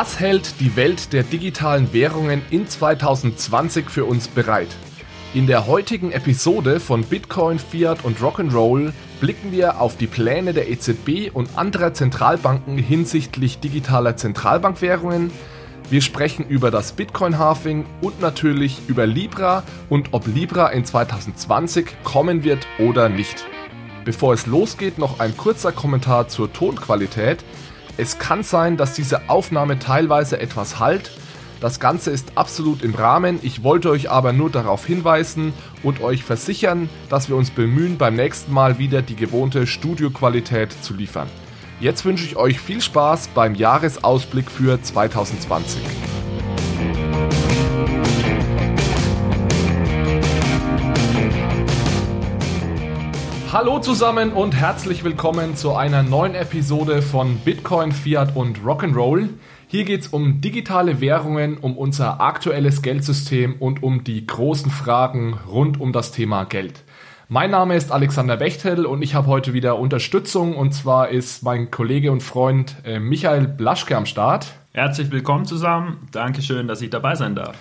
Was hält die Welt der digitalen Währungen in 2020 für uns bereit? In der heutigen Episode von Bitcoin, Fiat und Rock'n'Roll blicken wir auf die Pläne der EZB und anderer Zentralbanken hinsichtlich digitaler Zentralbankwährungen. Wir sprechen über das Bitcoin-Halving und natürlich über Libra und ob Libra in 2020 kommen wird oder nicht. Bevor es losgeht, noch ein kurzer Kommentar zur Tonqualität. Es kann sein, dass diese Aufnahme teilweise etwas halt. Das Ganze ist absolut im Rahmen. Ich wollte euch aber nur darauf hinweisen und euch versichern, dass wir uns bemühen, beim nächsten Mal wieder die gewohnte Studioqualität zu liefern. Jetzt wünsche ich euch viel Spaß beim Jahresausblick für 2020. Hallo zusammen und herzlich willkommen zu einer neuen Episode von Bitcoin, Fiat und Rock'n'Roll. Hier geht es um digitale Währungen, um unser aktuelles Geldsystem und um die großen Fragen rund um das Thema Geld. Mein Name ist Alexander Bechtel und ich habe heute wieder Unterstützung und zwar ist mein Kollege und Freund äh, Michael Blaschke am Start. Herzlich willkommen zusammen. Dankeschön, dass ich dabei sein darf.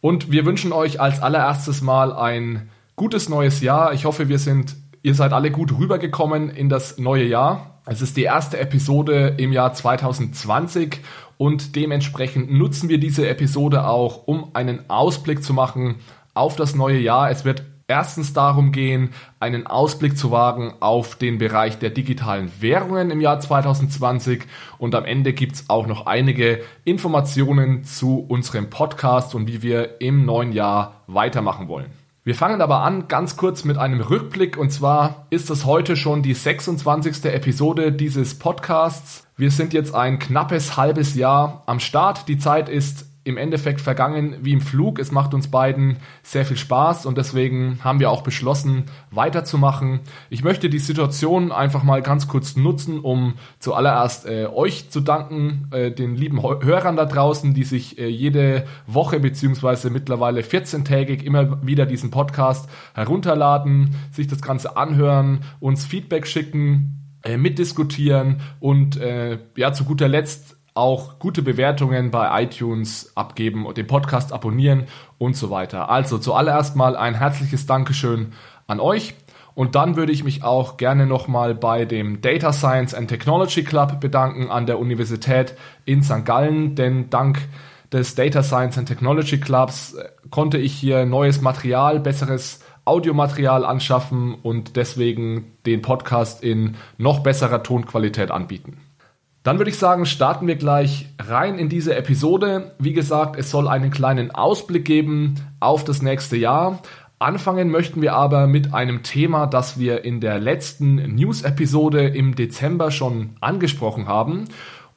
Und wir wünschen euch als allererstes mal ein gutes neues Jahr. Ich hoffe, wir sind Ihr seid alle gut rübergekommen in das neue Jahr. Es ist die erste Episode im Jahr 2020 und dementsprechend nutzen wir diese Episode auch, um einen Ausblick zu machen auf das neue Jahr. Es wird erstens darum gehen, einen Ausblick zu wagen auf den Bereich der digitalen Währungen im Jahr 2020 und am Ende gibt es auch noch einige Informationen zu unserem Podcast und wie wir im neuen Jahr weitermachen wollen. Wir fangen aber an ganz kurz mit einem Rückblick und zwar ist es heute schon die 26. Episode dieses Podcasts. Wir sind jetzt ein knappes halbes Jahr am Start. Die Zeit ist im Endeffekt vergangen wie im Flug. Es macht uns beiden sehr viel Spaß und deswegen haben wir auch beschlossen, weiterzumachen. Ich möchte die Situation einfach mal ganz kurz nutzen, um zuallererst äh, euch zu danken, äh, den lieben Hörern da draußen, die sich äh, jede Woche beziehungsweise mittlerweile 14-tägig immer wieder diesen Podcast herunterladen, sich das Ganze anhören, uns Feedback schicken, äh, mitdiskutieren und äh, ja, zu guter Letzt auch gute Bewertungen bei iTunes abgeben und den Podcast abonnieren und so weiter. Also zuallererst mal ein herzliches Dankeschön an euch. Und dann würde ich mich auch gerne nochmal bei dem Data Science and Technology Club bedanken an der Universität in St. Gallen, denn dank des Data Science and Technology Clubs äh, konnte ich hier neues Material, besseres Audiomaterial anschaffen und deswegen den Podcast in noch besserer Tonqualität anbieten. Dann würde ich sagen, starten wir gleich rein in diese Episode. Wie gesagt, es soll einen kleinen Ausblick geben auf das nächste Jahr. Anfangen möchten wir aber mit einem Thema, das wir in der letzten News-Episode im Dezember schon angesprochen haben.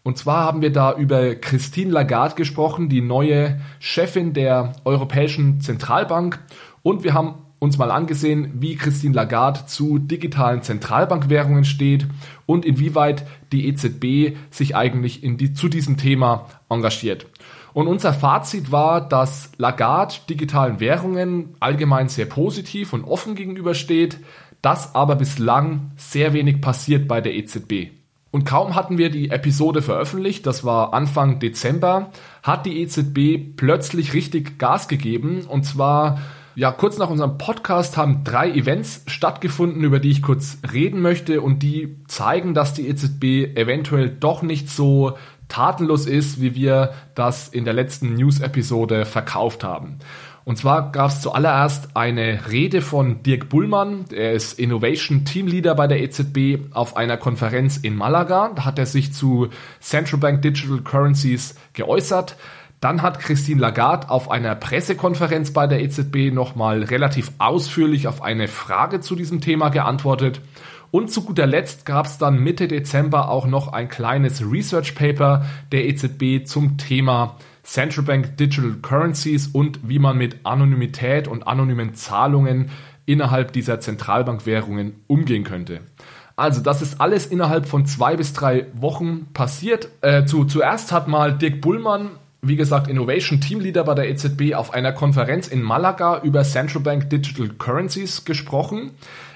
Und zwar haben wir da über Christine Lagarde gesprochen, die neue Chefin der Europäischen Zentralbank. Und wir haben uns mal angesehen, wie Christine Lagarde zu digitalen Zentralbankwährungen steht und inwieweit die EZB sich eigentlich die, zu diesem Thema engagiert. Und unser Fazit war, dass Lagarde digitalen Währungen allgemein sehr positiv und offen gegenübersteht, dass aber bislang sehr wenig passiert bei der EZB. Und kaum hatten wir die Episode veröffentlicht, das war Anfang Dezember, hat die EZB plötzlich richtig Gas gegeben und zwar ja, kurz nach unserem Podcast haben drei Events stattgefunden, über die ich kurz reden möchte und die zeigen, dass die EZB eventuell doch nicht so tatenlos ist, wie wir das in der letzten News-Episode verkauft haben. Und zwar gab es zuallererst eine Rede von Dirk Bullmann, er ist Innovation Teamleader bei der EZB auf einer Konferenz in Malaga. Da hat er sich zu Central Bank Digital Currencies geäußert. Dann hat Christine Lagarde auf einer Pressekonferenz bei der EZB nochmal relativ ausführlich auf eine Frage zu diesem Thema geantwortet. Und zu guter Letzt gab es dann Mitte Dezember auch noch ein kleines Research Paper der EZB zum Thema Central Bank Digital Currencies und wie man mit Anonymität und anonymen Zahlungen innerhalb dieser Zentralbankwährungen umgehen könnte. Also das ist alles innerhalb von zwei bis drei Wochen passiert. Äh, zu, zuerst hat mal Dirk Bullmann wie gesagt, Innovation Teamleader bei der EZB auf einer Konferenz in Malaga über Central Bank Digital Currencies gesprochen.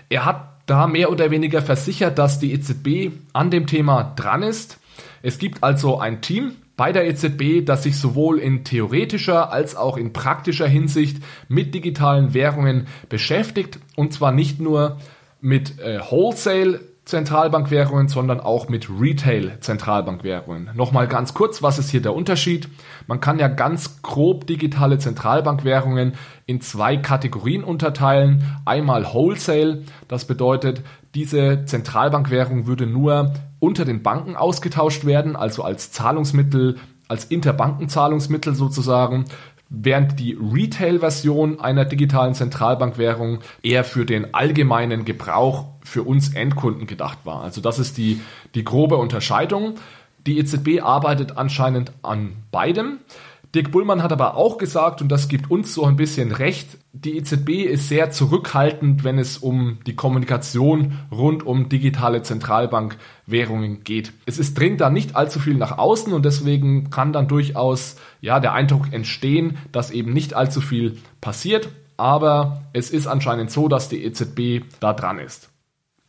Er hat da mehr oder weniger versichert, dass die EZB an dem Thema dran ist. Es gibt also ein Team, bei der EZB, das sich sowohl in theoretischer als auch in praktischer Hinsicht mit digitalen Währungen beschäftigt und zwar nicht nur mit äh, Wholesale Zentralbankwährungen, sondern auch mit Retail-Zentralbankwährungen. Nochmal ganz kurz, was ist hier der Unterschied? Man kann ja ganz grob digitale Zentralbankwährungen in zwei Kategorien unterteilen. Einmal Wholesale, das bedeutet, diese Zentralbankwährung würde nur unter den Banken ausgetauscht werden, also als Zahlungsmittel, als Interbankenzahlungsmittel sozusagen während die Retail-Version einer digitalen Zentralbankwährung eher für den allgemeinen Gebrauch für uns Endkunden gedacht war. Also das ist die, die grobe Unterscheidung. Die EZB arbeitet anscheinend an beidem. Dirk Bullmann hat aber auch gesagt, und das gibt uns so ein bisschen recht, die EZB ist sehr zurückhaltend, wenn es um die Kommunikation rund um digitale Zentralbankwährungen geht. Es ist dringt da nicht allzu viel nach außen und deswegen kann dann durchaus ja der Eindruck entstehen, dass eben nicht allzu viel passiert, aber es ist anscheinend so, dass die EZB da dran ist.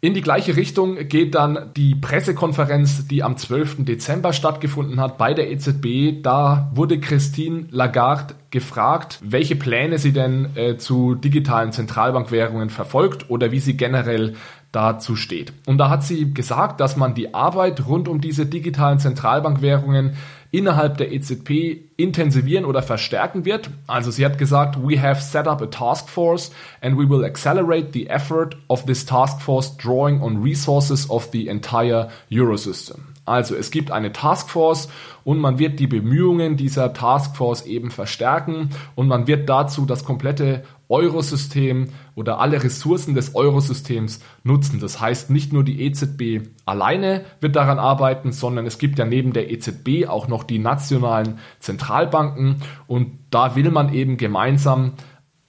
In die gleiche Richtung geht dann die Pressekonferenz, die am 12. Dezember stattgefunden hat bei der EZB. Da wurde Christine Lagarde gefragt, welche Pläne sie denn äh, zu digitalen Zentralbankwährungen verfolgt oder wie sie generell dazu steht. Und da hat sie gesagt, dass man die Arbeit rund um diese digitalen Zentralbankwährungen innerhalb der EZB intensivieren oder verstärken wird. Also sie hat gesagt, we have set up a task force and we will accelerate the effort of this task force drawing on resources of the entire Eurosystem. Also es gibt eine Taskforce und man wird die Bemühungen dieser Taskforce eben verstärken und man wird dazu das komplette Eurosystem oder alle Ressourcen des Eurosystems nutzen. Das heißt, nicht nur die EZB alleine wird daran arbeiten, sondern es gibt ja neben der EZB auch noch die nationalen Zentralbanken und da will man eben gemeinsam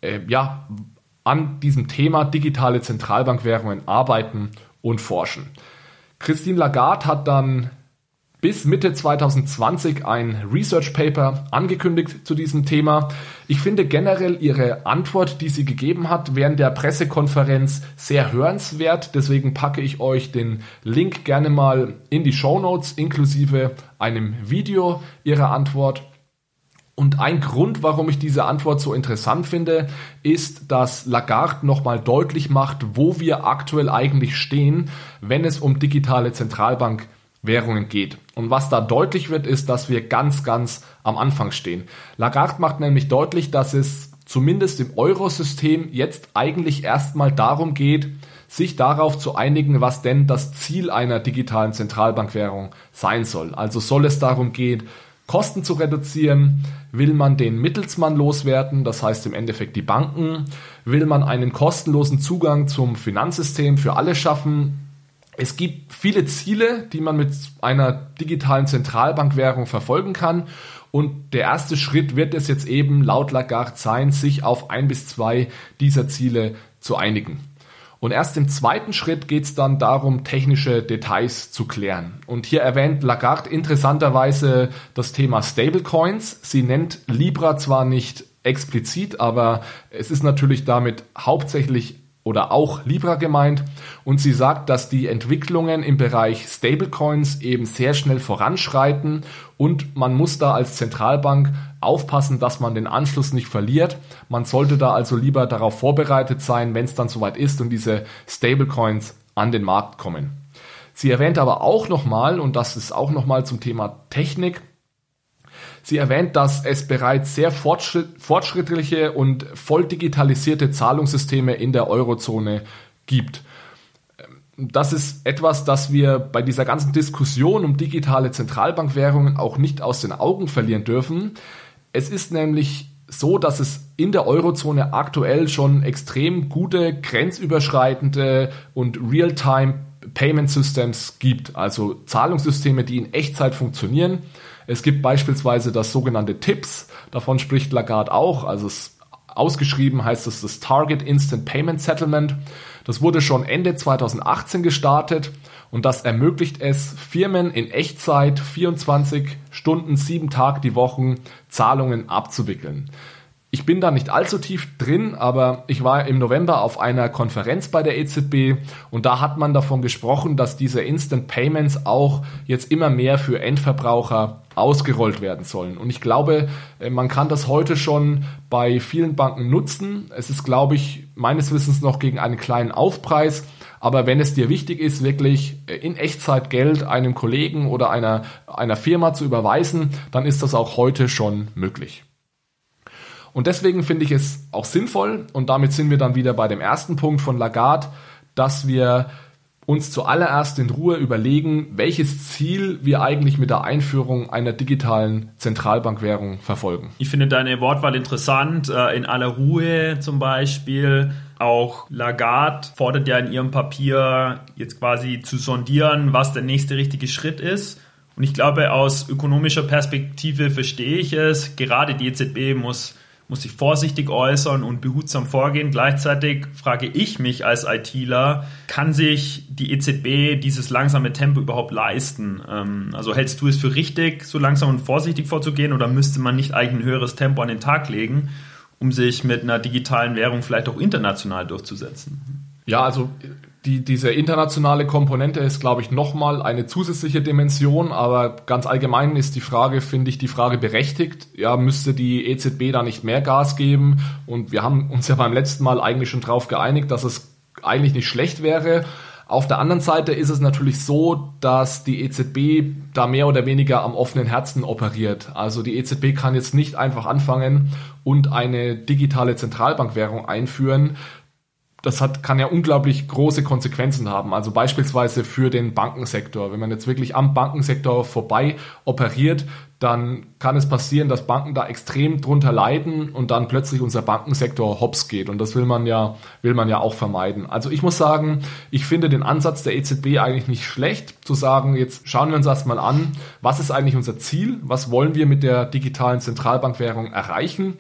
äh, ja, an diesem Thema digitale Zentralbankwährungen arbeiten und forschen. Christine Lagarde hat dann bis Mitte 2020 ein Research Paper angekündigt zu diesem Thema. Ich finde generell ihre Antwort, die sie gegeben hat während der Pressekonferenz sehr hörenswert. Deswegen packe ich euch den Link gerne mal in die Show Notes inklusive einem Video ihrer Antwort. Und ein Grund, warum ich diese Antwort so interessant finde, ist, dass Lagarde nochmal deutlich macht, wo wir aktuell eigentlich stehen, wenn es um digitale Zentralbank Währungen geht. Und was da deutlich wird, ist, dass wir ganz, ganz am Anfang stehen. Lagarde macht nämlich deutlich, dass es zumindest im Eurosystem jetzt eigentlich erstmal darum geht, sich darauf zu einigen, was denn das Ziel einer digitalen Zentralbankwährung sein soll. Also soll es darum gehen, Kosten zu reduzieren? Will man den Mittelsmann loswerden, das heißt im Endeffekt die Banken? Will man einen kostenlosen Zugang zum Finanzsystem für alle schaffen? Es gibt viele Ziele, die man mit einer digitalen Zentralbankwährung verfolgen kann. Und der erste Schritt wird es jetzt eben laut Lagarde sein, sich auf ein bis zwei dieser Ziele zu einigen. Und erst im zweiten Schritt geht es dann darum, technische Details zu klären. Und hier erwähnt Lagarde interessanterweise das Thema Stablecoins. Sie nennt Libra zwar nicht explizit, aber es ist natürlich damit hauptsächlich oder auch Libra gemeint und sie sagt, dass die Entwicklungen im Bereich Stablecoins eben sehr schnell voranschreiten und man muss da als Zentralbank aufpassen, dass man den Anschluss nicht verliert. Man sollte da also lieber darauf vorbereitet sein, wenn es dann soweit ist und diese Stablecoins an den Markt kommen. Sie erwähnt aber auch nochmal, und das ist auch nochmal zum Thema Technik, Sie erwähnt, dass es bereits sehr fortschritt, fortschrittliche und voll digitalisierte Zahlungssysteme in der Eurozone gibt. Das ist etwas, das wir bei dieser ganzen Diskussion um digitale Zentralbankwährungen auch nicht aus den Augen verlieren dürfen. Es ist nämlich so, dass es in der Eurozone aktuell schon extrem gute grenzüberschreitende und Real-Time Payment Systems gibt, also Zahlungssysteme, die in Echtzeit funktionieren. Es gibt beispielsweise das sogenannte TIPS, davon spricht Lagarde auch, also es, ausgeschrieben heißt es das Target Instant Payment Settlement. Das wurde schon Ende 2018 gestartet und das ermöglicht es Firmen in Echtzeit 24 Stunden, sieben Tage die Woche Zahlungen abzuwickeln. Ich bin da nicht allzu tief drin, aber ich war im November auf einer Konferenz bei der EZB und da hat man davon gesprochen, dass diese Instant Payments auch jetzt immer mehr für Endverbraucher ausgerollt werden sollen. Und ich glaube, äh, man kann das heute schon bei vielen Banken nutzen. Es ist, glaube ich, meines Wissens noch gegen einen kleinen Aufpreis. Aber wenn es dir wichtig ist, wirklich äh, in Echtzeit Geld einem Kollegen oder einer, einer Firma zu überweisen, dann ist das auch heute schon möglich. Und deswegen finde ich es auch sinnvoll, und damit sind wir dann wieder bei dem ersten Punkt von Lagarde, dass wir uns zuallererst in Ruhe überlegen, welches Ziel wir eigentlich mit der Einführung einer digitalen Zentralbankwährung verfolgen. Ich finde deine Wortwahl interessant. Äh, in aller Ruhe zum Beispiel. Auch Lagarde fordert ja in ihrem Papier jetzt quasi zu sondieren, was der nächste richtige Schritt ist. Und ich glaube, aus ökonomischer Perspektive verstehe ich es. Gerade die EZB muss muss sich vorsichtig äußern und behutsam vorgehen. Gleichzeitig frage ich mich als ITler, kann sich die EZB dieses langsame Tempo überhaupt leisten? Ähm, also hältst du es für richtig, so langsam und vorsichtig vorzugehen oder müsste man nicht eigentlich ein höheres Tempo an den Tag legen, um sich mit einer digitalen Währung vielleicht auch international durchzusetzen? Ja, also die, diese internationale Komponente ist, glaube ich, nochmal eine zusätzliche Dimension, aber ganz allgemein ist die Frage, finde ich, die Frage berechtigt. Ja, müsste die EZB da nicht mehr Gas geben? Und wir haben uns ja beim letzten Mal eigentlich schon darauf geeinigt, dass es eigentlich nicht schlecht wäre. Auf der anderen Seite ist es natürlich so, dass die EZB da mehr oder weniger am offenen Herzen operiert. Also die EZB kann jetzt nicht einfach anfangen und eine digitale Zentralbankwährung einführen, das hat, kann ja unglaublich große Konsequenzen haben. Also beispielsweise für den Bankensektor. Wenn man jetzt wirklich am Bankensektor vorbei operiert, dann kann es passieren, dass Banken da extrem drunter leiden und dann plötzlich unser Bankensektor hops geht. Und das will man ja, will man ja auch vermeiden. Also ich muss sagen, ich finde den Ansatz der EZB eigentlich nicht schlecht, zu sagen, jetzt schauen wir uns erstmal an, was ist eigentlich unser Ziel? Was wollen wir mit der digitalen Zentralbankwährung erreichen?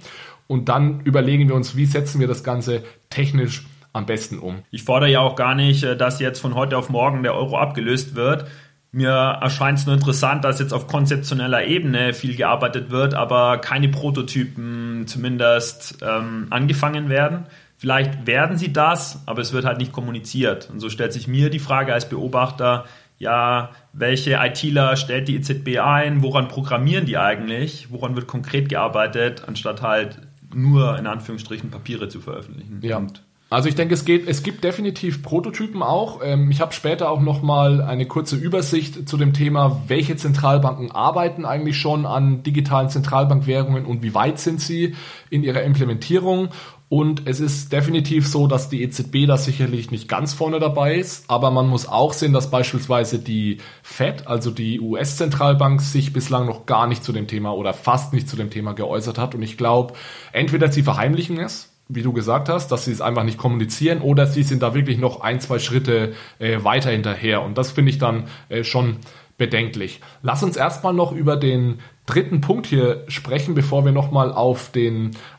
Und dann überlegen wir uns, wie setzen wir das Ganze technisch am besten um. Ich fordere ja auch gar nicht, äh, dass jetzt von heute auf morgen der Euro abgelöst wird. Mir erscheint es nur interessant, dass jetzt auf konzeptioneller Ebene viel gearbeitet wird, aber keine Prototypen zumindest ähm, angefangen werden. Vielleicht werden sie das, aber es wird halt nicht kommuniziert. Und so stellt sich mir die Frage als Beobachter, ja, welche ITler stellt die EZB ein, woran programmieren die eigentlich, woran wird konkret gearbeitet, anstatt halt nur in Anführungsstrichen Papiere zu veröffentlichen. Ja. Und also ich denke, es geht, es gibt definitiv Prototypen auch. Ähm, ich habe später auch noch mal eine kurze Übersicht zu dem Thema, welche Zentralbanken arbeiten eigentlich schon an digitalen Zentralbankwährungen und wie weit sind sie in ihrer Implementierung. Und es ist definitiv so, dass die EZB da sicherlich nicht ganz vorne dabei ist, aber man muss auch sehen, dass beispielsweise die Fed, also die US-Zentralbank, sich bislang noch gar nicht zu dem Thema oder fast nicht zu dem Thema geäußert hat. Und ich glaube, entweder sie verheimlichen es, wie du gesagt hast, dass sie es einfach nicht kommunizieren oder sie sind da wirklich noch ein, zwei Schritte äh, weiter hinterher. Und das finde ich dann äh, schon bedenklich. Lass uns erstmal noch über den dritten Punkt hier sprechen, bevor wir nochmal auf,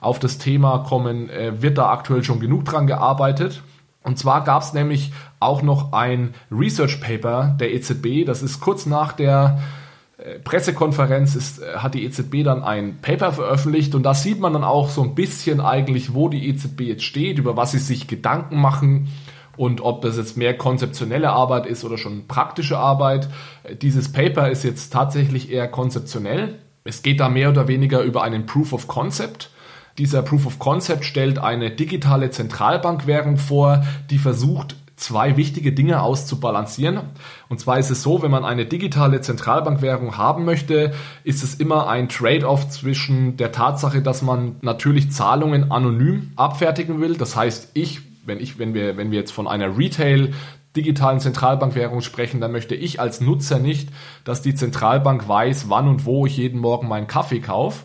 auf das Thema kommen, äh, wird da aktuell schon genug dran gearbeitet? Und zwar gab es nämlich auch noch ein Research Paper der EZB, das ist kurz nach der Pressekonferenz ist, äh, hat die EZB dann ein Paper veröffentlicht und da sieht man dann auch so ein bisschen eigentlich, wo die EZB jetzt steht, über was sie sich Gedanken machen und ob das jetzt mehr konzeptionelle Arbeit ist oder schon praktische Arbeit. Äh, dieses Paper ist jetzt tatsächlich eher konzeptionell. Es geht da mehr oder weniger über einen Proof of Concept. Dieser Proof of Concept stellt eine digitale Zentralbankwährung vor, die versucht, zwei wichtige Dinge auszubalancieren. Und zwar ist es so, wenn man eine digitale Zentralbankwährung haben möchte, ist es immer ein Trade-off zwischen der Tatsache, dass man natürlich Zahlungen anonym abfertigen will. Das heißt, ich, wenn ich, wenn wir, wenn wir jetzt von einer Retail digitalen Zentralbankwährung sprechen, dann möchte ich als Nutzer nicht, dass die Zentralbank weiß, wann und wo ich jeden Morgen meinen Kaffee kaufe.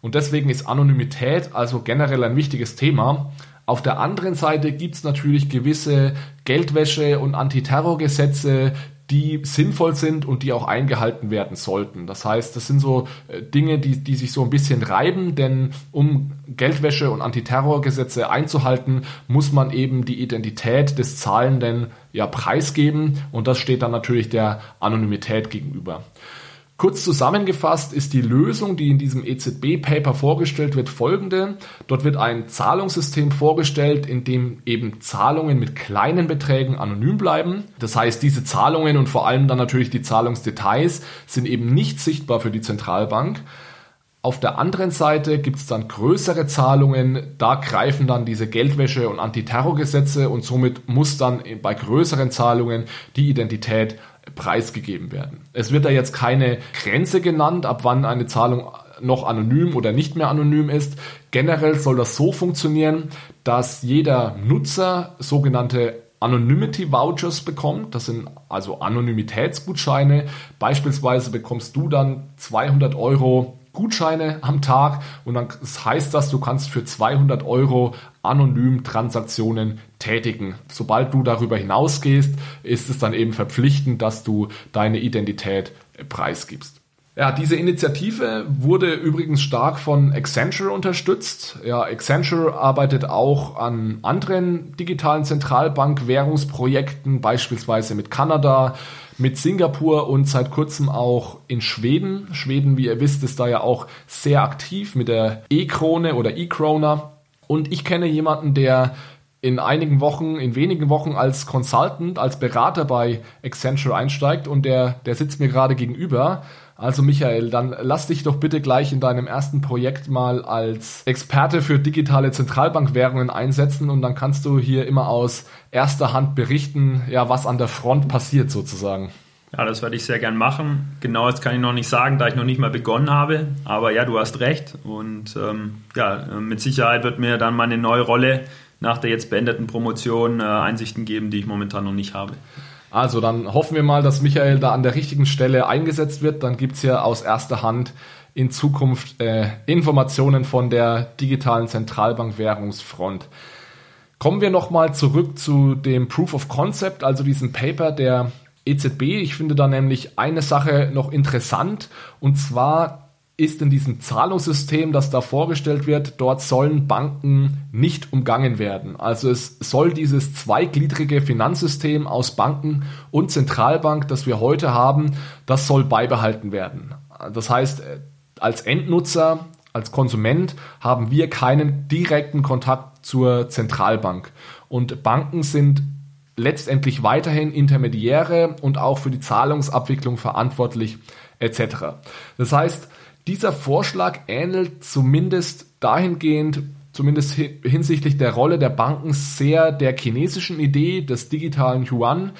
Und deswegen ist Anonymität also generell ein wichtiges Thema. Auf der anderen Seite gibt es natürlich gewisse Geldwäsche- und Antiterrorgesetze, die sinnvoll sind und die auch eingehalten werden sollten. Das heißt, das sind so äh, Dinge, die, die sich so ein bisschen reiben, denn um Geldwäsche- und Antiterrorgesetze einzuhalten, muss man eben die Identität des Zahlenden ja preisgeben und das steht dann natürlich der Anonymität gegenüber. Kurz zusammengefasst ist die Lösung, die in diesem EZB-Paper vorgestellt wird, folgende. Dort wird ein Zahlungssystem vorgestellt, in dem eben Zahlungen mit kleinen Beträgen anonym bleiben. Das heißt, diese Zahlungen und vor allem dann natürlich die Zahlungsdetails sind eben nicht sichtbar für die Zentralbank. Auf der anderen Seite gibt es dann größere Zahlungen, da greifen dann diese Geldwäsche- und Antiterrorgesetze und somit muss dann bei größeren Zahlungen die Identität preisgegeben werden. Es wird da jetzt keine Grenze genannt, ab wann eine Zahlung noch anonym oder nicht mehr anonym ist. Generell soll das so funktionieren, dass jeder Nutzer sogenannte Anonymity Vouchers bekommt. Das sind also Anonymitätsgutscheine. Beispielsweise bekommst du dann 200 Euro Gutscheine am Tag und dann heißt das, du kannst für 200 Euro anonym Transaktionen tätigen. Sobald du darüber hinausgehst, ist es dann eben verpflichtend, dass du deine Identität preisgibst. Ja, diese Initiative wurde übrigens stark von Accenture unterstützt. Ja, Accenture arbeitet auch an anderen digitalen Zentralbank-Währungsprojekten, beispielsweise mit Kanada, mit Singapur und seit kurzem auch in Schweden. Schweden, wie ihr wisst, ist da ja auch sehr aktiv mit der E-Krone oder E-Krona. Und ich kenne jemanden, der in einigen Wochen, in wenigen Wochen als Consultant, als Berater bei Accenture einsteigt und der, der sitzt mir gerade gegenüber. Also Michael, dann lass dich doch bitte gleich in deinem ersten Projekt mal als Experte für digitale Zentralbankwährungen einsetzen und dann kannst du hier immer aus erster Hand berichten, ja, was an der Front passiert sozusagen. Ja, das werde ich sehr gern machen. Genau, das kann ich noch nicht sagen, da ich noch nicht mal begonnen habe. Aber ja, du hast recht. Und ähm, ja, mit Sicherheit wird mir dann meine neue Rolle nach der jetzt beendeten Promotion äh, Einsichten geben, die ich momentan noch nicht habe. Also dann hoffen wir mal, dass Michael da an der richtigen Stelle eingesetzt wird. Dann gibt es ja aus erster Hand in Zukunft äh, Informationen von der digitalen Zentralbankwährungsfront. Kommen wir nochmal zurück zu dem Proof of Concept, also diesem Paper der EZB. Ich finde da nämlich eine Sache noch interessant und zwar ist in diesem Zahlungssystem, das da vorgestellt wird, dort sollen Banken nicht umgangen werden. Also es soll dieses zweigliedrige Finanzsystem aus Banken und Zentralbank, das wir heute haben, das soll beibehalten werden. Das heißt, als Endnutzer, als Konsument haben wir keinen direkten Kontakt zur Zentralbank. Und Banken sind letztendlich weiterhin Intermediäre und auch für die Zahlungsabwicklung verantwortlich etc. Das heißt, dieser Vorschlag ähnelt zumindest dahingehend, zumindest hinsichtlich der Rolle der Banken, sehr der chinesischen Idee des digitalen Yuan.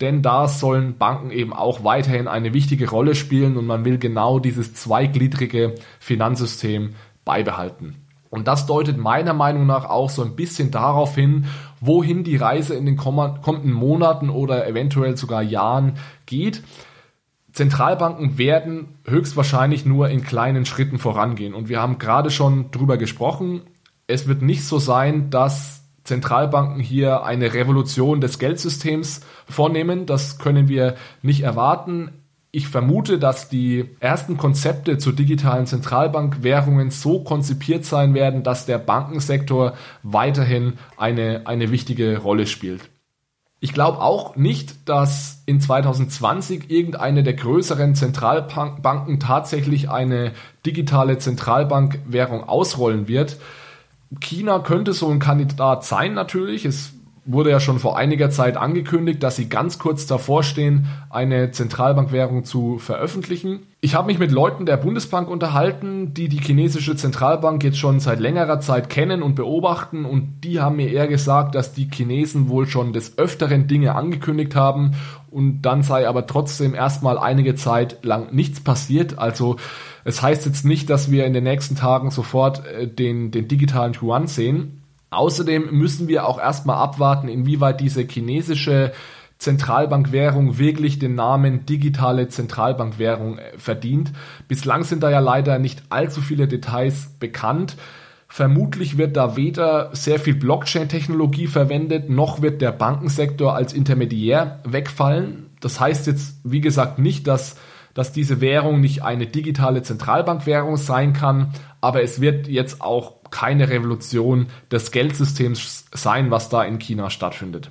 Denn da sollen Banken eben auch weiterhin eine wichtige Rolle spielen und man will genau dieses zweigliedrige Finanzsystem beibehalten. Und das deutet meiner Meinung nach auch so ein bisschen darauf hin, wohin die Reise in den kommenden Monaten oder eventuell sogar Jahren geht. Zentralbanken werden höchstwahrscheinlich nur in kleinen Schritten vorangehen. Und wir haben gerade schon drüber gesprochen. Es wird nicht so sein, dass Zentralbanken hier eine Revolution des Geldsystems vornehmen. Das können wir nicht erwarten. Ich vermute, dass die ersten Konzepte zu digitalen Zentralbankwährungen so konzipiert sein werden, dass der Bankensektor weiterhin eine, eine wichtige Rolle spielt. Ich glaube auch nicht, dass in 2020 irgendeine der größeren Zentralbanken tatsächlich eine digitale Zentralbankwährung ausrollen wird. China könnte so ein Kandidat sein natürlich. Es wurde ja schon vor einiger Zeit angekündigt, dass sie ganz kurz davor stehen, eine Zentralbankwährung zu veröffentlichen. Ich habe mich mit Leuten der Bundesbank unterhalten, die die chinesische Zentralbank jetzt schon seit längerer Zeit kennen und beobachten und die haben mir eher gesagt, dass die Chinesen wohl schon des Öfteren Dinge angekündigt haben und dann sei aber trotzdem erstmal einige Zeit lang nichts passiert. Also es heißt jetzt nicht, dass wir in den nächsten Tagen sofort äh, den, den digitalen Yuan sehen. Außerdem müssen wir auch erstmal abwarten, inwieweit diese chinesische Zentralbankwährung wirklich den Namen digitale Zentralbankwährung äh, verdient. Bislang sind da ja leider nicht allzu viele Details bekannt. Vermutlich wird da weder sehr viel Blockchain-Technologie verwendet, noch wird der Bankensektor als Intermediär wegfallen. Das heißt jetzt, wie gesagt, nicht, dass, dass diese Währung nicht eine digitale Zentralbankwährung sein kann, aber es wird jetzt auch keine Revolution des Geldsystems sein, was da in China stattfindet.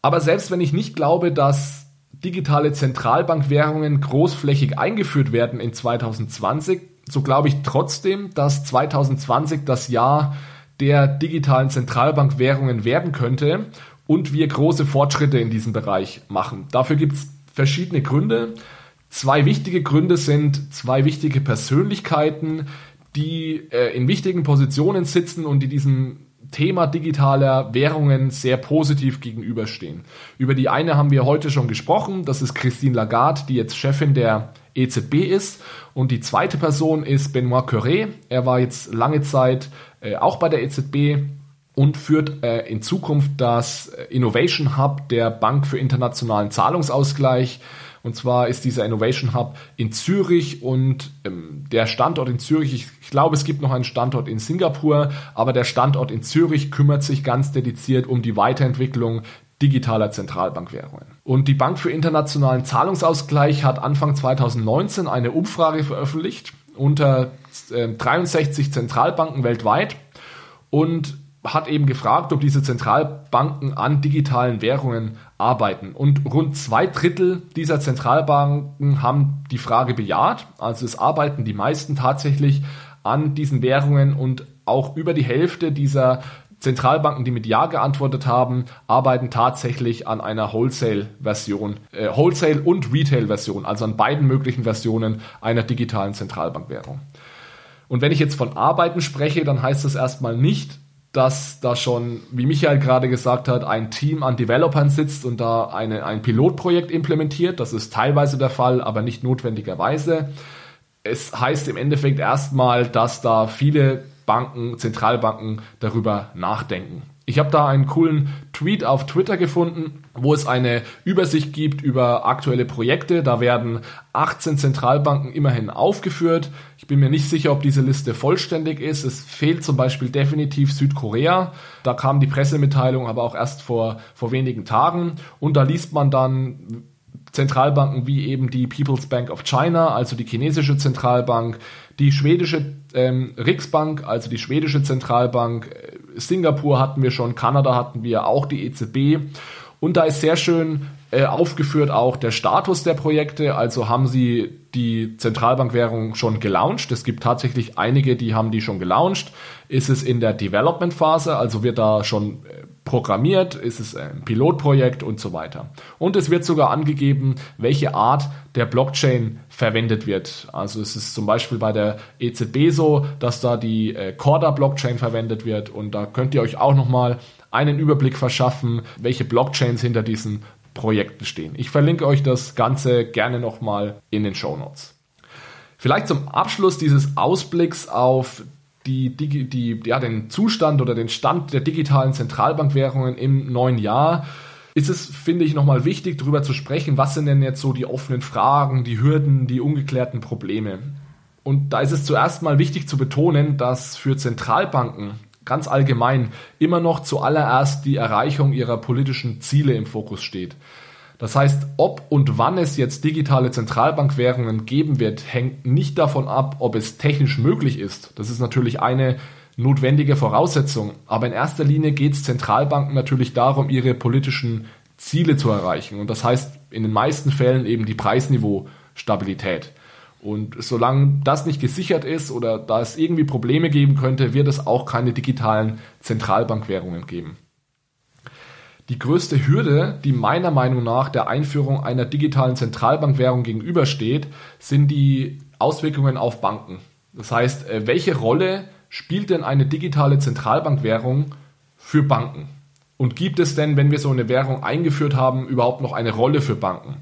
Aber selbst wenn ich nicht glaube, dass digitale Zentralbankwährungen großflächig eingeführt werden in 2020, so glaube ich trotzdem, dass 2020 das Jahr der digitalen Zentralbankwährungen werden könnte und wir große Fortschritte in diesem Bereich machen. Dafür gibt es verschiedene Gründe. Zwei wichtige Gründe sind zwei wichtige Persönlichkeiten, die äh, in wichtigen Positionen sitzen und die diesem Thema digitaler Währungen sehr positiv gegenüberstehen. Über die eine haben wir heute schon gesprochen, das ist Christine Lagarde, die jetzt Chefin der EZB ist. Und die zweite Person ist Benoit Curé. Er war jetzt lange Zeit äh, auch bei der EZB und führt äh, in Zukunft das Innovation Hub der Bank für internationalen Zahlungsausgleich. Und zwar ist dieser Innovation Hub in Zürich und ähm, der Standort in Zürich, ich, glaube, es gibt noch einen Standort in Singapur, aber der Standort in Zürich kümmert sich ganz dediziert um die Weiterentwicklung digitaler Zentralbankwährungen. Und die Bank für internationalen Zahlungsausgleich hat Anfang 2019 eine Umfrage veröffentlicht unter äh, 63 Zentralbanken weltweit und hat eben gefragt, ob diese Zentralbanken an digitalen Währungen arbeiten. Und rund zwei Drittel dieser Zentralbanken haben die Frage bejaht. Also es arbeiten die meisten tatsächlich an diesen Währungen und auch über die Hälfte dieser Zentralbanken, die mit Ja geantwortet haben, arbeiten tatsächlich an einer Wholesale-Version, äh, Wholesale- und Retail-Version, also an beiden möglichen Versionen einer digitalen Zentralbankwährung. Und wenn ich jetzt von Arbeiten spreche, dann heißt das erstmal nicht, dass da schon, wie Michael gerade gesagt hat, ein Team an Developern sitzt und da eine, ein Pilotprojekt implementiert. Das ist teilweise der Fall, aber nicht notwendigerweise. Es heißt im Endeffekt erstmal, dass da viele Banken, Zentralbanken darüber nachdenken. Ich habe da einen coolen Tweet auf Twitter gefunden, wo es eine Übersicht gibt über aktuelle Projekte. Da werden 18 Zentralbanken immerhin aufgeführt. Ich bin mir nicht sicher, ob diese Liste vollständig ist. Es fehlt zum Beispiel definitiv Südkorea. Da kam die Pressemitteilung aber auch erst vor, vor wenigen Tagen. Und da liest man dann Zentralbanken wie eben die People's Bank of China, also die chinesische Zentralbank, die schwedische ähm, Riksbank, also die schwedische Zentralbank, äh, Singapur hatten wir schon, Kanada hatten wir auch die EZB. Und da ist sehr schön äh, aufgeführt auch der Status der Projekte. Also haben sie die Zentralbankwährung schon gelauncht. Es gibt tatsächlich einige, die haben die schon gelauncht. Ist es in der Development-Phase, also wird da schon äh, programmiert, ist es ein Pilotprojekt und so weiter. Und es wird sogar angegeben, welche Art der Blockchain verwendet wird. Also es ist zum Beispiel bei der EZB so, dass da die äh, Corda-Blockchain verwendet wird und da könnt ihr euch auch nochmal einen Überblick verschaffen, welche Blockchains hinter diesen Projekten stehen. Ich verlinke euch das Ganze gerne nochmal in den Show Notes. Vielleicht zum Abschluss dieses Ausblicks auf die, die, die, ja, den Zustand oder den Stand der digitalen Zentralbankwährungen im neuen Jahr ist es, finde ich, nochmal wichtig, darüber zu sprechen, was sind denn jetzt so die offenen Fragen, die Hürden, die ungeklärten Probleme. Und da ist es zuerst mal wichtig zu betonen, dass für Zentralbanken ganz allgemein immer noch zuallererst die Erreichung ihrer politischen Ziele im Fokus steht. Das heißt, ob und wann es jetzt digitale Zentralbankwährungen geben wird, hängt nicht davon ab, ob es technisch möglich ist. Das ist natürlich eine notwendige Voraussetzung. Aber in erster Linie geht es Zentralbanken natürlich darum, ihre politischen Ziele zu erreichen. Und das heißt in den meisten Fällen eben die Preisniveau-Stabilität. Und solange das nicht gesichert ist oder da es irgendwie Probleme geben könnte, wird es auch keine digitalen Zentralbankwährungen geben. Die größte Hürde, die meiner Meinung nach der Einführung einer digitalen Zentralbankwährung gegenübersteht, sind die Auswirkungen auf Banken. Das heißt, äh, welche Rolle spielt denn eine digitale Zentralbankwährung für Banken? Und gibt es denn, wenn wir so eine Währung eingeführt haben, überhaupt noch eine Rolle für Banken?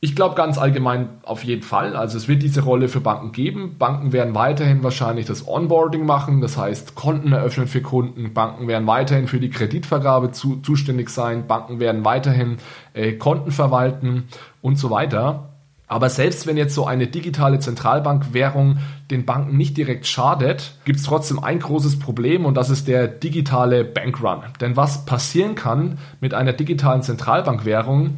Ich glaube ganz allgemein auf jeden Fall. Also es wird diese Rolle für Banken geben. Banken werden weiterhin wahrscheinlich das Onboarding machen, das heißt Konten eröffnen für Kunden. Banken werden weiterhin für die Kreditvergabe zu, zuständig sein. Banken werden weiterhin äh, Konten verwalten und so weiter. Aber selbst wenn jetzt so eine digitale Zentralbankwährung den Banken nicht direkt schadet, gibt es trotzdem ein großes Problem und das ist der digitale Bankrun. Denn was passieren kann mit einer digitalen Zentralbankwährung,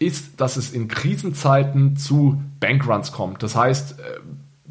ist, dass es in Krisenzeiten zu Bankruns kommt. Das heißt, äh,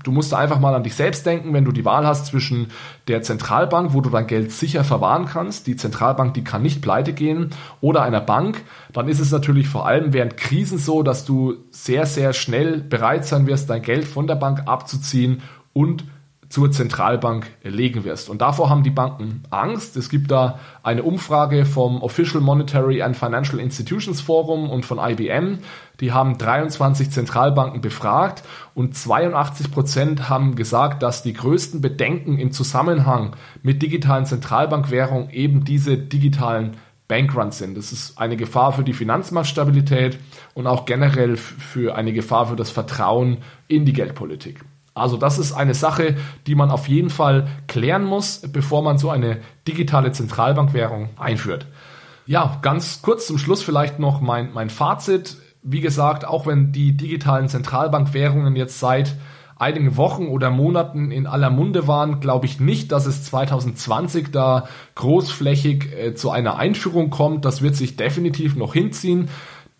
du musst einfach mal an dich selbst denken, wenn du die Wahl hast zwischen der Zentralbank, wo du dein Geld sicher verwahren kannst, die Zentralbank, die kann nicht pleite gehen, oder einer Bank, dann ist es natürlich vor allem während Krisen so, dass du sehr, sehr schnell bereit sein wirst, dein Geld von der Bank abzuziehen und zur Zentralbank legen wirst. Und davor haben die Banken Angst. Es gibt da eine Umfrage vom Official Monetary and Financial Institutions Forum und von IBM. Die haben 23 Zentralbanken befragt und 82 Prozent haben gesagt, dass die größten Bedenken im Zusammenhang mit digitalen Zentralbankwährungen eben diese digitalen Bankruns sind. Das ist eine Gefahr für die Finanzmarktstabilität und auch generell für eine Gefahr für das Vertrauen in die Geldpolitik. Also das ist eine Sache, die man auf jeden Fall klären muss, bevor man so eine digitale Zentralbankwährung einführt. Ja, ganz kurz zum Schluss vielleicht noch mein, mein Fazit. Wie gesagt, auch wenn die digitalen Zentralbankwährungen jetzt seit einigen Wochen oder Monaten in aller Munde waren, glaube ich nicht, dass es 2020 da großflächig äh, zu einer Einführung kommt. Das wird sich definitiv noch hinziehen.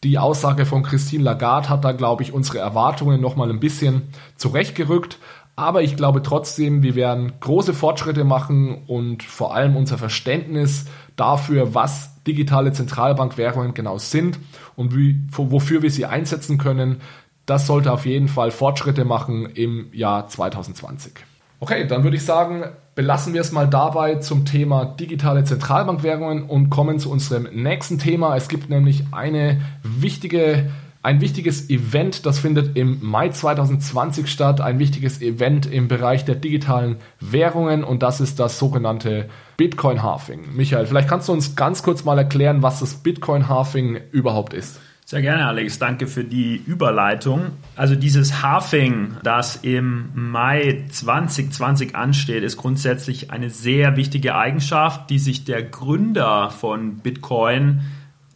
Die Aussage von Christine Lagarde hat da, glaube ich, unsere Erwartungen nochmal ein bisschen zurechtgerückt. Aber ich glaube trotzdem, wir werden große Fortschritte machen und vor allem unser Verständnis dafür, was digitale Zentralbankwährungen genau sind und wie, wofür wir sie einsetzen können, das sollte auf jeden Fall Fortschritte machen im Jahr 2020. Okay, dann würde ich sagen, belassen wir es mal dabei zum Thema digitale Zentralbankwährungen und kommen zu unserem nächsten Thema. Es gibt nämlich eine wichtige ein wichtiges Event, das findet im Mai 2020 statt, ein wichtiges Event im Bereich der digitalen Währungen und das ist das sogenannte Bitcoin Halving. Michael, vielleicht kannst du uns ganz kurz mal erklären, was das Bitcoin Halving überhaupt ist. Sehr gerne, Alex. Danke für die Überleitung. Also dieses Halving, das im Mai 2020 ansteht, ist grundsätzlich eine sehr wichtige Eigenschaft, die sich der Gründer von Bitcoin,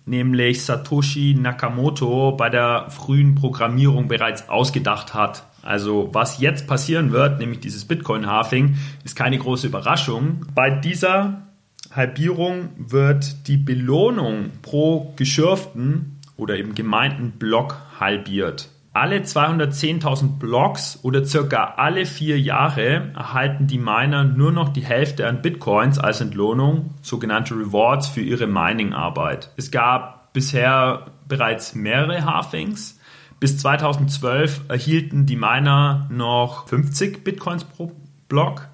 nämlich Satoshi Nakamoto, bei der frühen Programmierung bereits ausgedacht hat. Also was jetzt passieren wird, nämlich dieses Bitcoin-Halving, ist keine große Überraschung. Bei dieser Halbierung wird die Belohnung pro Geschürften oder eben gemeinten Block halbiert. Alle 210.000 Blocks oder circa alle vier Jahre erhalten die Miner nur noch die Hälfte an Bitcoins als Entlohnung, sogenannte Rewards für ihre Mining-Arbeit. Es gab bisher bereits mehrere Halvings. Bis 2012 erhielten die Miner noch 50 Bitcoins pro Block.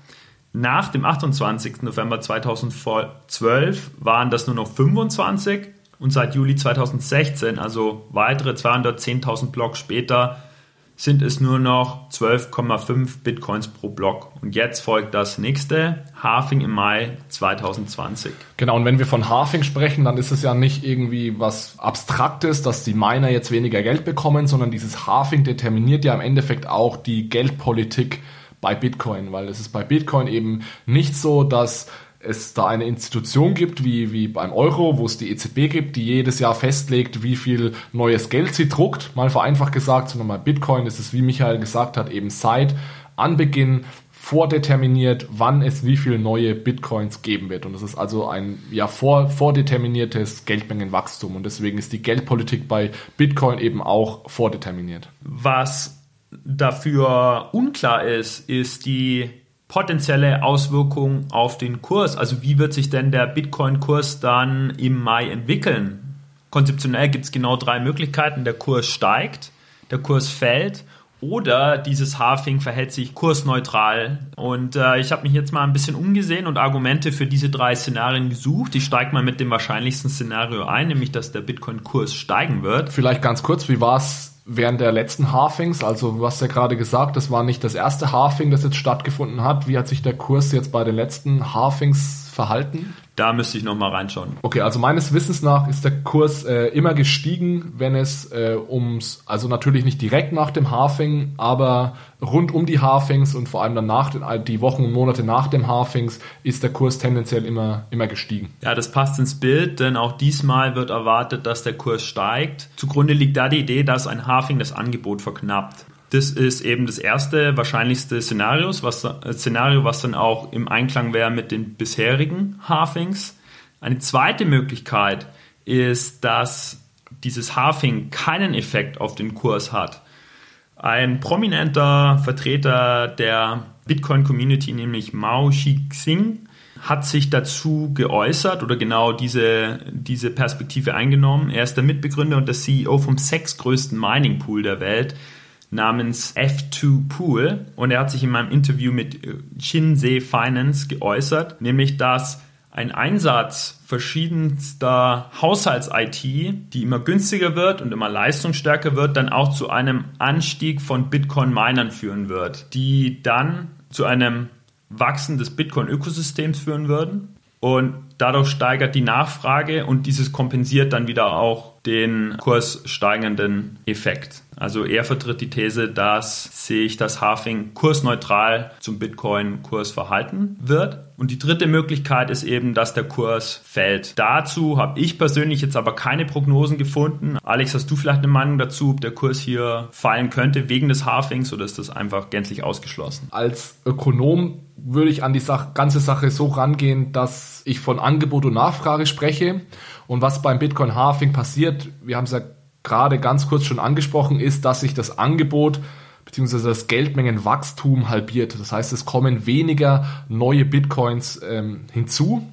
Nach dem 28. November 2012 waren das nur noch 25 und seit Juli 2016, also weitere 210.000 Blocks später, sind es nur noch 12,5 Bitcoins pro Block. Und jetzt folgt das nächste, Halving im Mai 2020. Genau, und wenn wir von Halving sprechen, dann ist es ja nicht irgendwie was Abstraktes, dass die Miner jetzt weniger Geld bekommen, sondern dieses Halving determiniert ja im Endeffekt auch die Geldpolitik bei Bitcoin, weil es ist bei Bitcoin eben nicht so, dass es da eine Institution gibt, wie, wie beim Euro, wo es die EZB gibt, die jedes Jahr festlegt, wie viel neues Geld sie druckt. Mal vereinfacht gesagt, sondern bei Bitcoin ist es, wie Michael gesagt hat, eben seit Anbeginn vordeterminiert, wann es wie viel neue Bitcoins geben wird. Und das ist also ein ja vor, vordeterminiertes Geldmengenwachstum. Und deswegen ist die Geldpolitik bei Bitcoin eben auch vordeterminiert. Was dafür unklar ist, ist die potenzielle Auswirkung auf den Kurs? Also wie wird sich denn der Bitcoin-Kurs dann im Mai entwickeln? Konzeptionell gibt es genau drei Möglichkeiten. Der Kurs steigt, der Kurs fällt oder dieses Halving verhält sich kursneutral. Und äh, ich habe mich jetzt mal ein bisschen umgesehen und Argumente für diese drei Szenarien gesucht. Ich steige mal mit dem wahrscheinlichsten Szenario ein, nämlich dass der Bitcoin-Kurs steigen wird. Vielleicht ganz kurz, wie war es während der letzten Halfings, also du hast ja gerade gesagt, das war nicht das erste Halfing, das jetzt stattgefunden hat. Wie hat sich der Kurs jetzt bei den letzten Halfings verhalten? Da müsste ich nochmal reinschauen. Okay, also meines Wissens nach ist der Kurs äh, immer gestiegen, wenn es äh, ums, also natürlich nicht direkt nach dem Halving, aber rund um die Halvings und vor allem dann nach den, die Wochen und Monate nach dem Halvings ist der Kurs tendenziell immer, immer gestiegen. Ja, das passt ins Bild, denn auch diesmal wird erwartet, dass der Kurs steigt. Zugrunde liegt da die Idee, dass ein Halving das Angebot verknappt. Das ist eben das erste, wahrscheinlichste Szenarios, was, äh, Szenario, was dann auch im Einklang wäre mit den bisherigen Halfings. Eine zweite Möglichkeit ist, dass dieses Halving keinen Effekt auf den Kurs hat. Ein prominenter Vertreter der Bitcoin-Community, nämlich Mao Xing, hat sich dazu geäußert oder genau diese, diese Perspektive eingenommen. Er ist der Mitbegründer und der CEO vom sechstgrößten Mining Pool der Welt namens F2 Pool und er hat sich in meinem Interview mit Shinsei Finance geäußert, nämlich dass ein Einsatz verschiedenster Haushalts-IT, die immer günstiger wird und immer leistungsstärker wird, dann auch zu einem Anstieg von Bitcoin-Minern führen wird, die dann zu einem Wachsen des Bitcoin-Ökosystems führen würden. Und dadurch steigert die Nachfrage und dieses kompensiert dann wieder auch den kurssteigenden Effekt. Also er vertritt die These, dass sich das Halving kursneutral zum Bitcoin-Kurs verhalten wird. Und die dritte Möglichkeit ist eben, dass der Kurs fällt. Dazu habe ich persönlich jetzt aber keine Prognosen gefunden. Alex, hast du vielleicht eine Meinung dazu, ob der Kurs hier fallen könnte wegen des Halvings oder ist das einfach gänzlich ausgeschlossen? Als Ökonom würde ich an die Sache, ganze Sache so rangehen, dass ich von Angebot und Nachfrage spreche. Und was beim Bitcoin Halving passiert, wir haben es ja gerade ganz kurz schon angesprochen, ist, dass sich das Angebot bzw. das Geldmengenwachstum halbiert. Das heißt, es kommen weniger neue Bitcoins ähm, hinzu.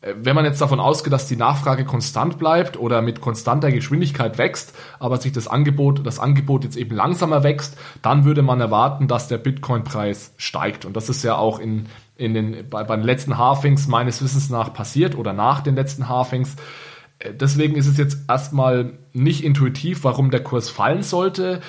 Äh, wenn man jetzt davon ausgeht, dass die Nachfrage konstant bleibt oder mit konstanter Geschwindigkeit wächst, aber sich das Angebot, das Angebot jetzt eben langsamer wächst, dann würde man erwarten, dass der Bitcoin-Preis steigt. Und das ist ja auch in, in den, bei, bei den letzten Halfings meines Wissens nach passiert oder nach den letzten Halfings. Äh, deswegen ist es jetzt erstmal nicht intuitiv, warum der Kurs fallen sollte.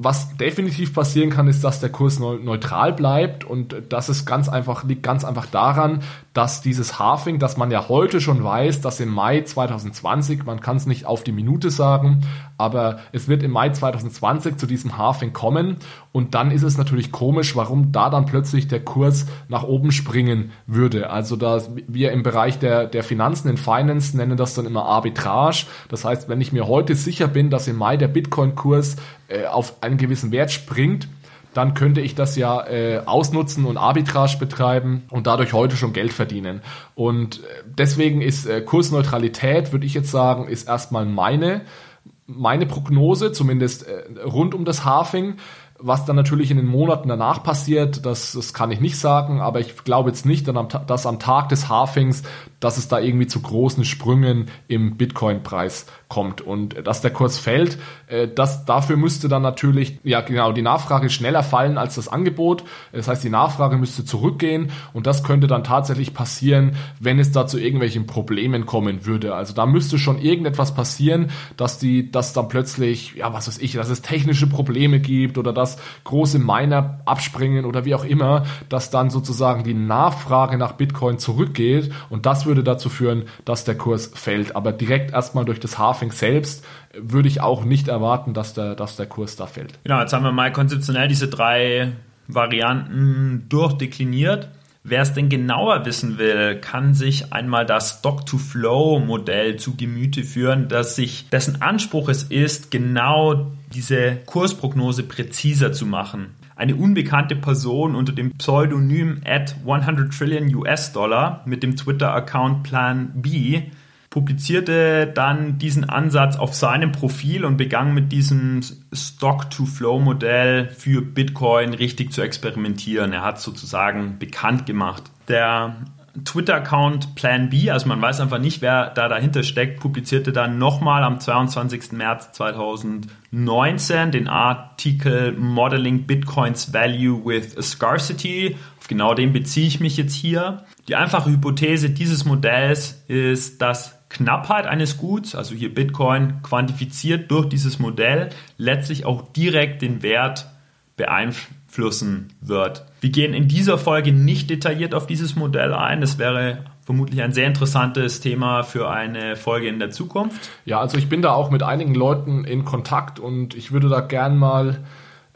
Was definitiv passieren kann, ist, dass der Kurs neutral bleibt und das ist ganz einfach, liegt ganz einfach daran, dass dieses Halving, dass man ja heute schon weiß, dass im Mai 2020, man kann es nicht auf die Minute sagen, aber es wird im Mai 2020 zu diesem Halving kommen und dann ist es natürlich komisch, warum da dann plötzlich der Kurs nach oben springen würde. Also da wir im Bereich der, der Finanzen, in Finance nennen das dann immer Arbitrage. Das heißt, wenn ich mir heute sicher bin, dass im Mai der Bitcoin-Kurs äh, auf einen gewissen Wert springt, dann könnte ich das ja äh, ausnutzen und Arbitrage betreiben und dadurch heute schon Geld verdienen. Und äh, deswegen ist äh, Kursneutralität, würde ich jetzt sagen, ist erstmal meine, meine Prognose, zumindest äh, rund um das Halving. Was dann natürlich in den Monaten danach passiert, das, das kann ich nicht sagen, aber ich glaube jetzt nicht, dass am Tag des Halvings, dass es da irgendwie zu großen Sprüngen im Bitcoin-Preis kommt und dass der Kurs fällt, äh, das, dafür müsste dann natürlich, ja genau, die Nachfrage schneller fallen als das Angebot. Das heißt, die Nachfrage müsste zurückgehen und das könnte dann tatsächlich passieren, wenn es da zu irgendwelchen Problemen kommen würde. Also da müsste schon irgendetwas passieren, dass die, dass dann plötzlich, ja, was weiß ich, dass es technische Probleme gibt oder dass große Miner abspringen oder wie auch immer, dass dann sozusagen die Nachfrage nach Bitcoin zurückgeht und das würde dazu führen, dass der Kurs fällt. Aber direkt erstmal durch das Halving selbst würde ich auch nicht erwarten, dass der, dass der Kurs da fällt. Genau, jetzt haben wir mal konzeptionell diese drei Varianten durchdekliniert. Wer es denn genauer wissen will, kann sich einmal das Stock-to-Flow-Modell zu Gemüte führen, dass sich, dessen Anspruch es ist, genau diese Kursprognose präziser zu machen. Eine unbekannte Person unter dem Pseudonym at 100 Trillion US-Dollar mit dem Twitter-Account Plan B publizierte dann diesen Ansatz auf seinem Profil und begann mit diesem Stock-to-Flow-Modell für Bitcoin richtig zu experimentieren. Er hat sozusagen bekannt gemacht. Der Twitter-Account Plan B, also man weiß einfach nicht, wer da dahinter steckt, publizierte dann nochmal am 22. März 2019 den Artikel Modeling Bitcoins Value with a Scarcity. Auf genau den beziehe ich mich jetzt hier. Die einfache Hypothese dieses Modells ist, dass Knappheit eines Guts, also hier Bitcoin quantifiziert durch dieses Modell, letztlich auch direkt den Wert beeinflussen wird. Wir gehen in dieser Folge nicht detailliert auf dieses Modell ein. Das wäre vermutlich ein sehr interessantes Thema für eine Folge in der Zukunft. Ja, also ich bin da auch mit einigen Leuten in Kontakt und ich würde da gern mal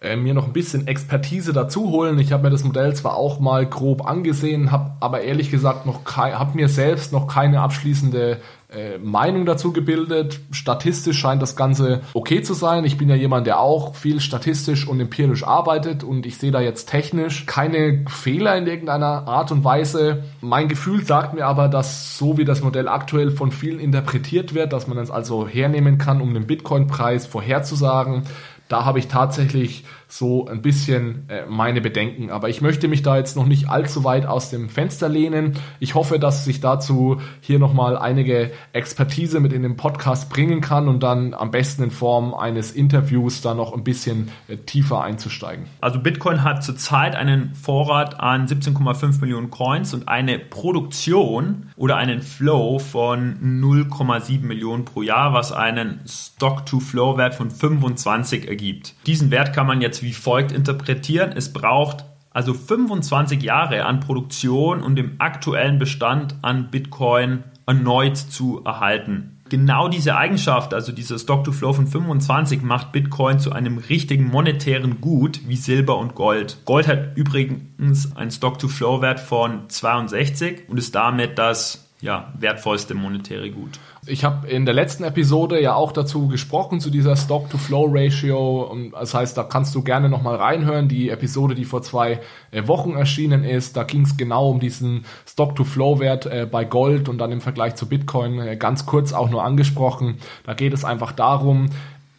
äh, mir noch ein bisschen Expertise dazu holen. Ich habe mir das Modell zwar auch mal grob angesehen, habe aber ehrlich gesagt noch habe mir selbst noch keine abschließende äh, Meinung dazu gebildet. Statistisch scheint das Ganze okay zu sein. Ich bin ja jemand, der auch viel statistisch und empirisch arbeitet und ich sehe da jetzt technisch keine Fehler in irgendeiner Art und Weise. Mein Gefühl sagt mir aber, dass so wie das Modell aktuell von vielen interpretiert wird, dass man es also hernehmen kann, um den Bitcoin-Preis vorherzusagen, da habe ich tatsächlich so ein bisschen äh, meine Bedenken. Aber ich möchte mich da jetzt noch nicht allzu weit aus dem Fenster lehnen. Ich hoffe, dass sich dazu hier nochmal einige Expertise mit in den Podcast bringen kann und dann am besten in Form eines Interviews da noch ein bisschen äh, tiefer einzusteigen. Also Bitcoin hat zurzeit einen Vorrat an 17,5 Millionen Coins und eine Produktion oder einen Flow von 0,7 Millionen pro Jahr, was einen Stock-to-Flow-Wert von 25 ergibt. Diesen Wert kann man jetzt wie folgt interpretieren. Es braucht also 25 Jahre an Produktion und dem aktuellen Bestand an Bitcoin erneut zu erhalten. Genau diese Eigenschaft, also dieser Stock-to-Flow von 25, macht Bitcoin zu einem richtigen monetären Gut wie Silber und Gold. Gold hat übrigens einen Stock-to-Flow-Wert von 62 und ist damit das ja, wertvollste monetäre Gut. Ich habe in der letzten Episode ja auch dazu gesprochen, zu dieser Stock-to-Flow-Ratio. Das heißt, da kannst du gerne nochmal reinhören. Die Episode, die vor zwei äh, Wochen erschienen ist, da ging es genau um diesen Stock-to-Flow-Wert äh, bei Gold und dann im Vergleich zu Bitcoin äh, ganz kurz auch nur angesprochen. Da geht es einfach darum,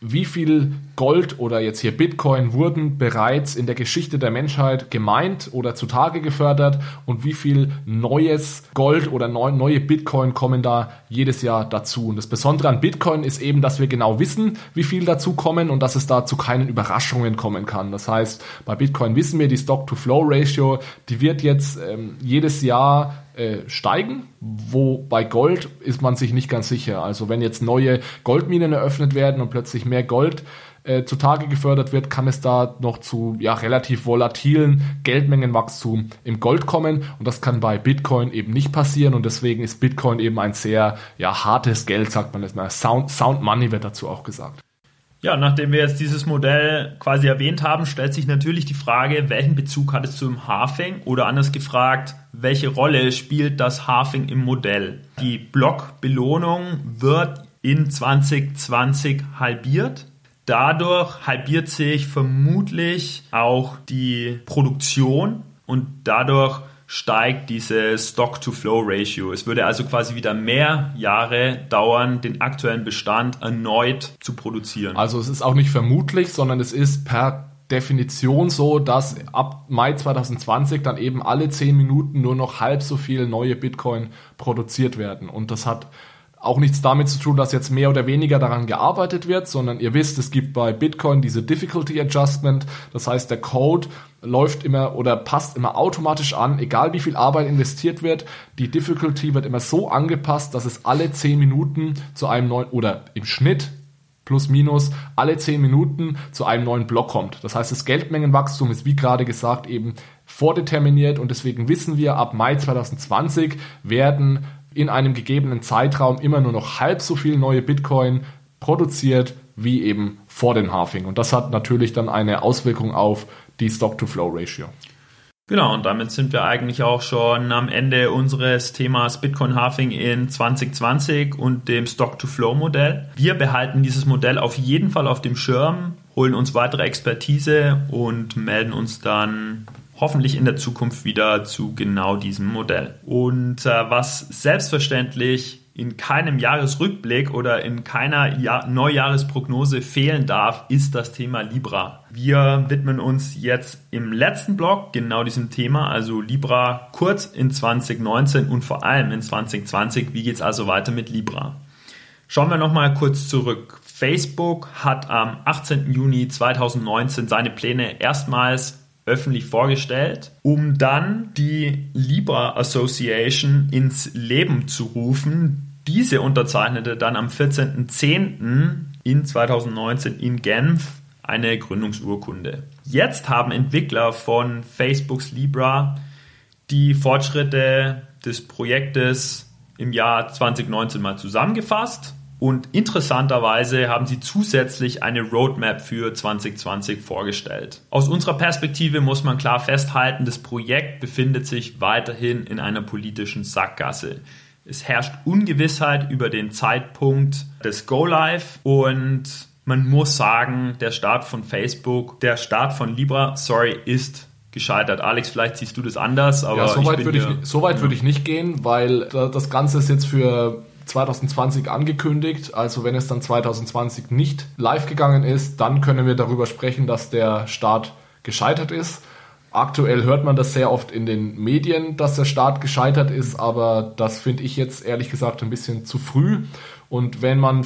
wie viel Gold oder jetzt hier Bitcoin wurden bereits in der Geschichte der Menschheit gemeint oder zutage gefördert und wie viel neues Gold oder neue Bitcoin kommen da jedes Jahr dazu. Und das Besondere an Bitcoin ist eben, dass wir genau wissen, wie viel dazu kommen und dass es da zu keinen Überraschungen kommen kann. Das heißt, bei Bitcoin wissen wir, die Stock-to-Flow-Ratio, die wird jetzt ähm, jedes Jahr äh, steigen, wo bei Gold ist man sich nicht ganz sicher. Also wenn jetzt neue Goldminen eröffnet werden und plötzlich mehr Gold äh, zutage gefördert wird, kann es da noch zu ja, relativ volatilen Geldmengenwachstum im Gold kommen und das kann bei Bitcoin eben nicht passieren und deswegen ist Bitcoin eben ein sehr ja, hartes Geld, sagt man jetzt mal. Sound, Sound Money wird dazu auch gesagt. Ja, nachdem wir jetzt dieses Modell quasi erwähnt haben, stellt sich natürlich die Frage, welchen Bezug hat es zum Halving oder anders gefragt, welche Rolle spielt das Halving im Modell? Die Blockbelohnung wird in 2020 halbiert. Dadurch halbiert sich vermutlich auch die Produktion und dadurch steigt diese Stock-to-Flow-Ratio. Es würde also quasi wieder mehr Jahre dauern, den aktuellen Bestand erneut zu produzieren. Also es ist auch nicht vermutlich, sondern es ist per Definition so, dass ab Mai 2020 dann eben alle 10 Minuten nur noch halb so viel neue Bitcoin produziert werden. Und das hat auch nichts damit zu tun, dass jetzt mehr oder weniger daran gearbeitet wird, sondern ihr wisst, es gibt bei Bitcoin diese Difficulty Adjustment. Das heißt, der Code läuft immer oder passt immer automatisch an, egal wie viel Arbeit investiert wird. Die Difficulty wird immer so angepasst, dass es alle 10 Minuten zu einem neuen oder im Schnitt plus minus alle 10 Minuten zu einem neuen Block kommt. Das heißt, das Geldmengenwachstum ist wie gerade gesagt eben vordeterminiert und deswegen wissen wir, ab Mai 2020 werden in einem gegebenen Zeitraum immer nur noch halb so viel neue Bitcoin produziert wie eben vor dem Halving. Und das hat natürlich dann eine Auswirkung auf die Stock-to-Flow-Ratio. Genau, und damit sind wir eigentlich auch schon am Ende unseres Themas Bitcoin Halving in 2020 und dem Stock-to-Flow-Modell. Wir behalten dieses Modell auf jeden Fall auf dem Schirm, holen uns weitere Expertise und melden uns dann hoffentlich in der Zukunft wieder zu genau diesem Modell. Und äh, was selbstverständlich in keinem Jahresrückblick oder in keiner Jahr Neujahresprognose fehlen darf, ist das Thema Libra. Wir widmen uns jetzt im letzten Blog genau diesem Thema, also Libra kurz in 2019 und vor allem in 2020. Wie geht es also weiter mit Libra? Schauen wir nochmal kurz zurück. Facebook hat am 18. Juni 2019 seine Pläne erstmals öffentlich vorgestellt, um dann die Libra Association ins Leben zu rufen. Diese unterzeichnete dann am 14.10. in 2019 in Genf eine Gründungsurkunde. Jetzt haben Entwickler von Facebooks Libra die Fortschritte des Projektes im Jahr 2019 mal zusammengefasst und interessanterweise haben sie zusätzlich eine Roadmap für 2020 vorgestellt. Aus unserer Perspektive muss man klar festhalten, das Projekt befindet sich weiterhin in einer politischen Sackgasse. Es herrscht Ungewissheit über den Zeitpunkt des Go-Live und man muss sagen, der Start von Facebook, der Start von Libra, sorry, ist gescheitert. Alex, vielleicht siehst du das anders, aber ja, so weit würde ich, so weit ja. würde ich nicht gehen, weil das Ganze ist jetzt für 2020 angekündigt. Also wenn es dann 2020 nicht live gegangen ist, dann können wir darüber sprechen, dass der Start gescheitert ist. Aktuell hört man das sehr oft in den Medien, dass der Start gescheitert ist, aber das finde ich jetzt ehrlich gesagt ein bisschen zu früh. Und wenn man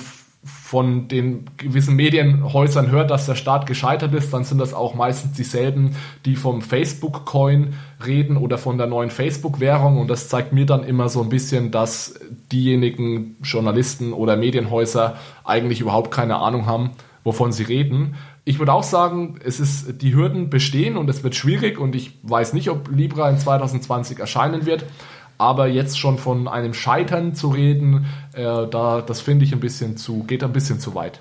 von den gewissen Medienhäusern hört, dass der Staat gescheitert ist, dann sind das auch meistens dieselben, die vom Facebook-Coin reden oder von der neuen Facebook-Währung. Und das zeigt mir dann immer so ein bisschen, dass diejenigen Journalisten oder Medienhäuser eigentlich überhaupt keine Ahnung haben, wovon sie reden. Ich würde auch sagen, es ist, die Hürden bestehen und es wird schwierig und ich weiß nicht, ob Libra in 2020 erscheinen wird. Aber jetzt schon von einem Scheitern zu reden, äh, da, das finde ich ein bisschen zu, geht ein bisschen zu weit.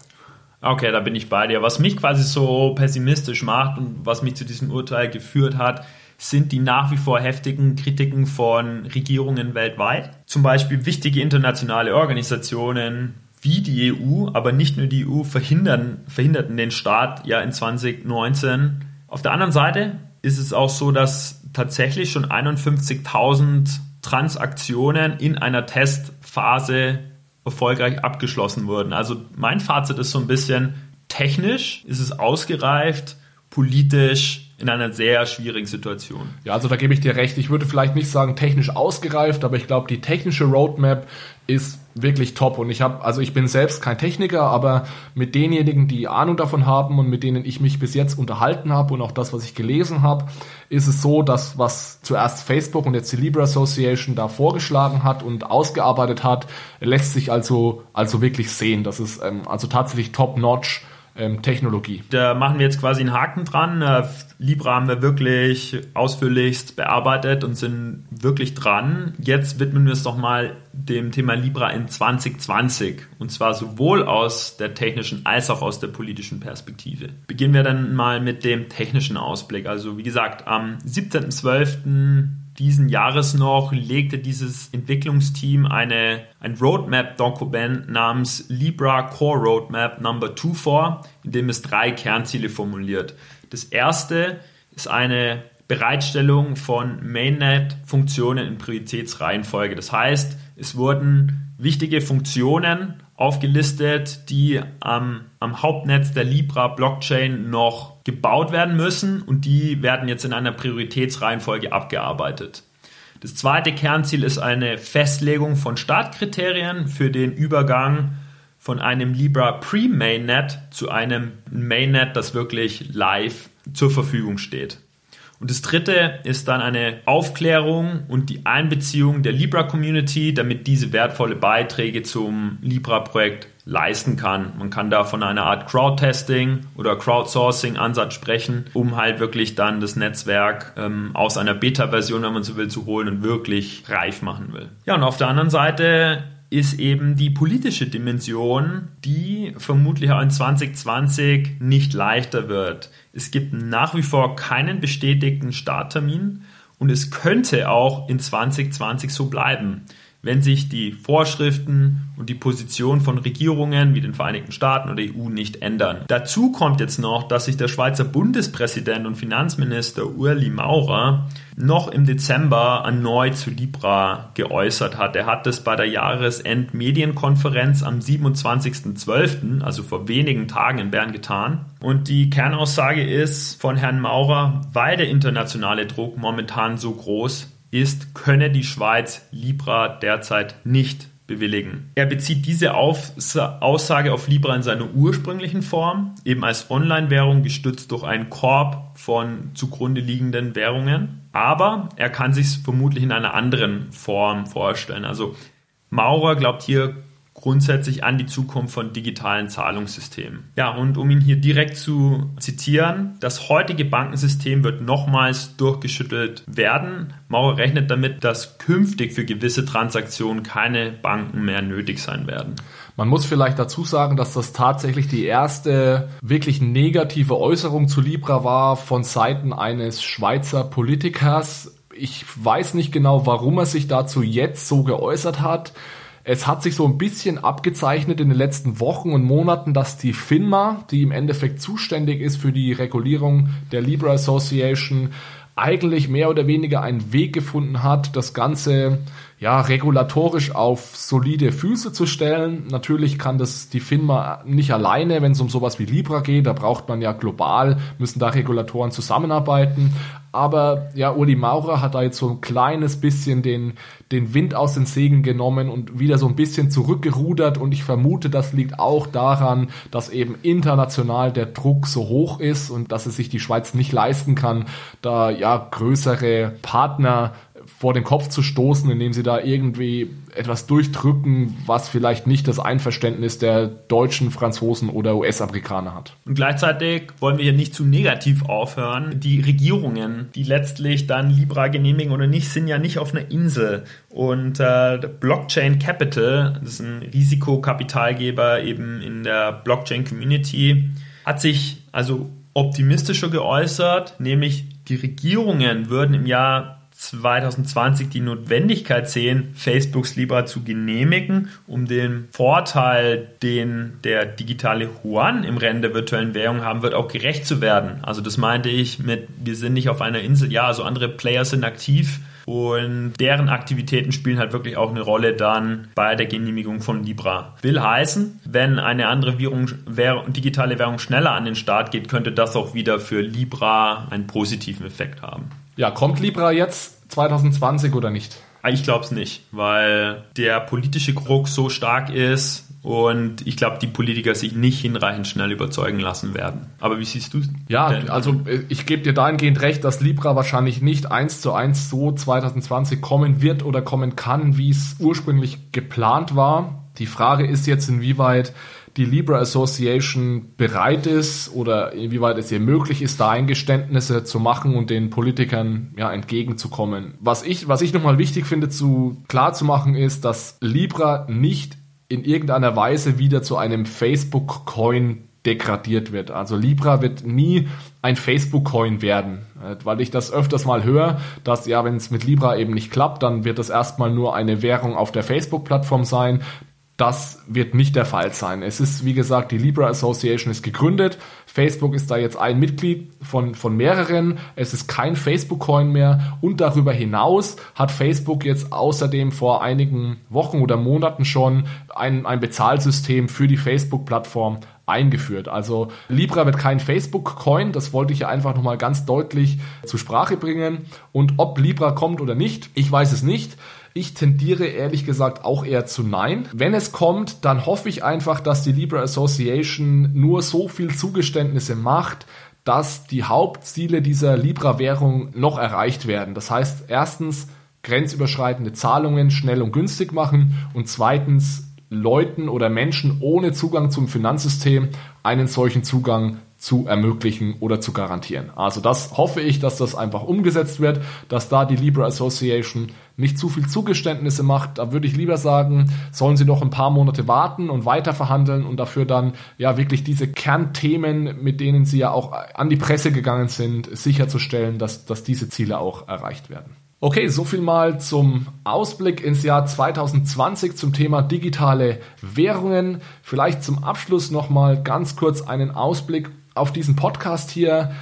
Okay, da bin ich bei dir. Was mich quasi so pessimistisch macht und was mich zu diesem Urteil geführt hat, sind die nach wie vor heftigen Kritiken von Regierungen weltweit. Zum Beispiel wichtige internationale Organisationen wie die EU, aber nicht nur die EU, verhindern, verhinderten den Start ja in 2019. Auf der anderen Seite ist es auch so, dass tatsächlich schon 51.000 Transaktionen in einer Testphase erfolgreich abgeschlossen wurden. Also mein Fazit ist so ein bisschen, technisch ist es ausgereift, politisch in einer sehr schwierigen Situation. Ja, also da gebe ich dir recht. Ich würde vielleicht nicht sagen technisch ausgereift, aber ich glaube, die technische Roadmap ist wirklich top. Und ich habe, also ich bin selbst kein Techniker, aber mit denjenigen, die Ahnung davon haben und mit denen ich mich bis jetzt unterhalten habe und auch das, was ich gelesen habe, ist es so, dass was zuerst Facebook und jetzt die Libra Association da vorgeschlagen hat und ausgearbeitet hat, lässt sich also also wirklich sehen. Das ist ähm, also tatsächlich top notch ähm, Technologie. Da machen wir jetzt quasi einen Haken dran. Äh, Libra haben wir wirklich ausführlichst bearbeitet und sind wirklich dran. Jetzt widmen wir es doch mal dem Thema Libra in 2020 und zwar sowohl aus der technischen als auch aus der politischen Perspektive. Beginnen wir dann mal mit dem technischen Ausblick. Also wie gesagt, am 17.12 diesen Jahres noch legte dieses Entwicklungsteam eine, ein Roadmap-Dokument namens Libra Core Roadmap Number 2 vor, in dem es drei Kernziele formuliert. Das erste ist eine Bereitstellung von Mainnet-Funktionen in Prioritätsreihenfolge. Das heißt, es wurden wichtige Funktionen aufgelistet, die am, am Hauptnetz der Libra Blockchain noch gebaut werden müssen und die werden jetzt in einer Prioritätsreihenfolge abgearbeitet. Das zweite Kernziel ist eine Festlegung von Startkriterien für den Übergang von einem Libra Pre-Mainnet zu einem Mainnet, das wirklich live zur Verfügung steht. Und das dritte ist dann eine Aufklärung und die Einbeziehung der Libra-Community, damit diese wertvolle Beiträge zum Libra-Projekt leisten kann. Man kann da von einer Art Crowdtesting oder Crowdsourcing-Ansatz sprechen, um halt wirklich dann das Netzwerk ähm, aus einer Beta-Version, wenn man so will, zu holen und wirklich reif machen will. Ja, und auf der anderen Seite ist eben die politische Dimension, die vermutlich auch in 2020 nicht leichter wird. Es gibt nach wie vor keinen bestätigten Starttermin und es könnte auch in 2020 so bleiben wenn sich die Vorschriften und die Position von Regierungen wie den Vereinigten Staaten oder EU nicht ändern. Dazu kommt jetzt noch, dass sich der Schweizer Bundespräsident und Finanzminister Ueli Maurer noch im Dezember erneut zu Libra geäußert hat. Er hat das bei der Jahresendmedienkonferenz am 27.12., also vor wenigen Tagen in Bern getan. Und die Kernaussage ist von Herrn Maurer, weil der internationale Druck momentan so groß ist, könne die Schweiz Libra derzeit nicht bewilligen. Er bezieht diese Aussage auf Libra in seiner ursprünglichen Form, eben als Online-Währung gestützt durch einen Korb von zugrunde liegenden Währungen. Aber er kann sich vermutlich in einer anderen Form vorstellen. Also Maurer glaubt hier grundsätzlich an die Zukunft von digitalen Zahlungssystemen. Ja, und um ihn hier direkt zu zitieren, das heutige Bankensystem wird nochmals durchgeschüttelt werden. Maurer rechnet damit, dass künftig für gewisse Transaktionen keine Banken mehr nötig sein werden. Man muss vielleicht dazu sagen, dass das tatsächlich die erste wirklich negative Äußerung zu Libra war von Seiten eines Schweizer Politikers. Ich weiß nicht genau, warum er sich dazu jetzt so geäußert hat. Es hat sich so ein bisschen abgezeichnet in den letzten Wochen und Monaten, dass die FINMA, die im Endeffekt zuständig ist für die Regulierung der Libra Association, eigentlich mehr oder weniger einen Weg gefunden hat, das Ganze ja, regulatorisch auf solide Füße zu stellen. Natürlich kann das die FINMA nicht alleine, wenn es um sowas wie Libra geht. Da braucht man ja global, müssen da Regulatoren zusammenarbeiten. Aber ja, Uli Maurer hat da jetzt so ein kleines bisschen den, den Wind aus den Segeln genommen und wieder so ein bisschen zurückgerudert. Und ich vermute, das liegt auch daran, dass eben international der Druck so hoch ist und dass es sich die Schweiz nicht leisten kann, da ja größere Partner vor den Kopf zu stoßen, indem sie da irgendwie etwas durchdrücken, was vielleicht nicht das Einverständnis der Deutschen, Franzosen oder US-Amerikaner hat. Und gleichzeitig wollen wir hier nicht zu negativ aufhören. Die Regierungen, die letztlich dann Libra genehmigen oder nicht, sind ja nicht auf einer Insel. Und äh, Blockchain Capital, das ist ein Risikokapitalgeber eben in der Blockchain Community, hat sich also optimistischer geäußert, nämlich die Regierungen würden im Jahr 2020 die Notwendigkeit sehen, Facebooks Libra zu genehmigen, um den Vorteil, den der digitale Yuan im Rennen der virtuellen Währung haben wird, auch gerecht zu werden. Also das meinte ich mit, wir sind nicht auf einer Insel, ja, also andere Player sind aktiv und deren Aktivitäten spielen halt wirklich auch eine Rolle dann bei der Genehmigung von Libra. Will heißen, wenn eine andere Währung, Währung, digitale Währung schneller an den Start geht, könnte das auch wieder für Libra einen positiven Effekt haben. Ja, kommt Libra jetzt 2020 oder nicht? Ah, ich glaube es nicht, weil der politische Druck so stark ist und ich glaube, die Politiker sich nicht hinreichend schnell überzeugen lassen werden. Aber wie siehst du es? Ja, also äh, ich gebe dir dahingehend recht, dass Libra wahrscheinlich nicht eins zu eins so 2020 kommen wird oder kommen kann, wie es ursprünglich geplant war. Die Frage ist jetzt, inwieweit die Libra Association bereit ist oder inwieweit es ihr möglich ist, da Eingeständnisse zu machen und den Politikern ja entgegenzukommen. Was ich, was ich nochmal wichtig finde, zu klar zu machen, ist, dass Libra nicht in irgendeiner Weise wieder zu einem Facebook-Coin degradiert wird. Also Libra wird nie ein Facebook-Coin werden, weil ich das öfters mal höre, dass ja, wenn es mit Libra eben nicht klappt, dann wird es erstmal nur eine Währung auf der Facebook-Plattform sein. Das wird nicht der Fall sein. Es ist, wie gesagt, die Libra Association ist gegründet. Facebook ist da jetzt ein Mitglied von, von mehreren. Es ist kein Facebook-Coin mehr. Und darüber hinaus hat Facebook jetzt außerdem vor einigen Wochen oder Monaten schon ein, ein Bezahlsystem für die Facebook-Plattform eingeführt. Also Libra wird kein Facebook-Coin, das wollte ich ja einfach nochmal ganz deutlich zur Sprache bringen. Und ob Libra kommt oder nicht, ich weiß es nicht. Ich tendiere ehrlich gesagt auch eher zu Nein. Wenn es kommt, dann hoffe ich einfach, dass die Libra Association nur so viel Zugeständnisse macht, dass die Hauptziele dieser Libra-Währung noch erreicht werden. Das heißt, erstens grenzüberschreitende Zahlungen schnell und günstig machen und zweitens Leuten oder Menschen ohne Zugang zum Finanzsystem einen solchen Zugang zu ermöglichen oder zu garantieren. Also das hoffe ich, dass das einfach umgesetzt wird, dass da die Libra Association nicht zu viel Zugeständnisse macht. Da würde ich lieber sagen, sollen sie noch ein paar Monate warten und weiter und dafür dann ja wirklich diese Kernthemen, mit denen sie ja auch an die Presse gegangen sind, sicherzustellen, dass, dass diese Ziele auch erreicht werden. Okay, so viel mal zum Ausblick ins Jahr 2020 zum Thema digitale Währungen. Vielleicht zum Abschluss nochmal ganz kurz einen Ausblick auf diesen Podcast hier.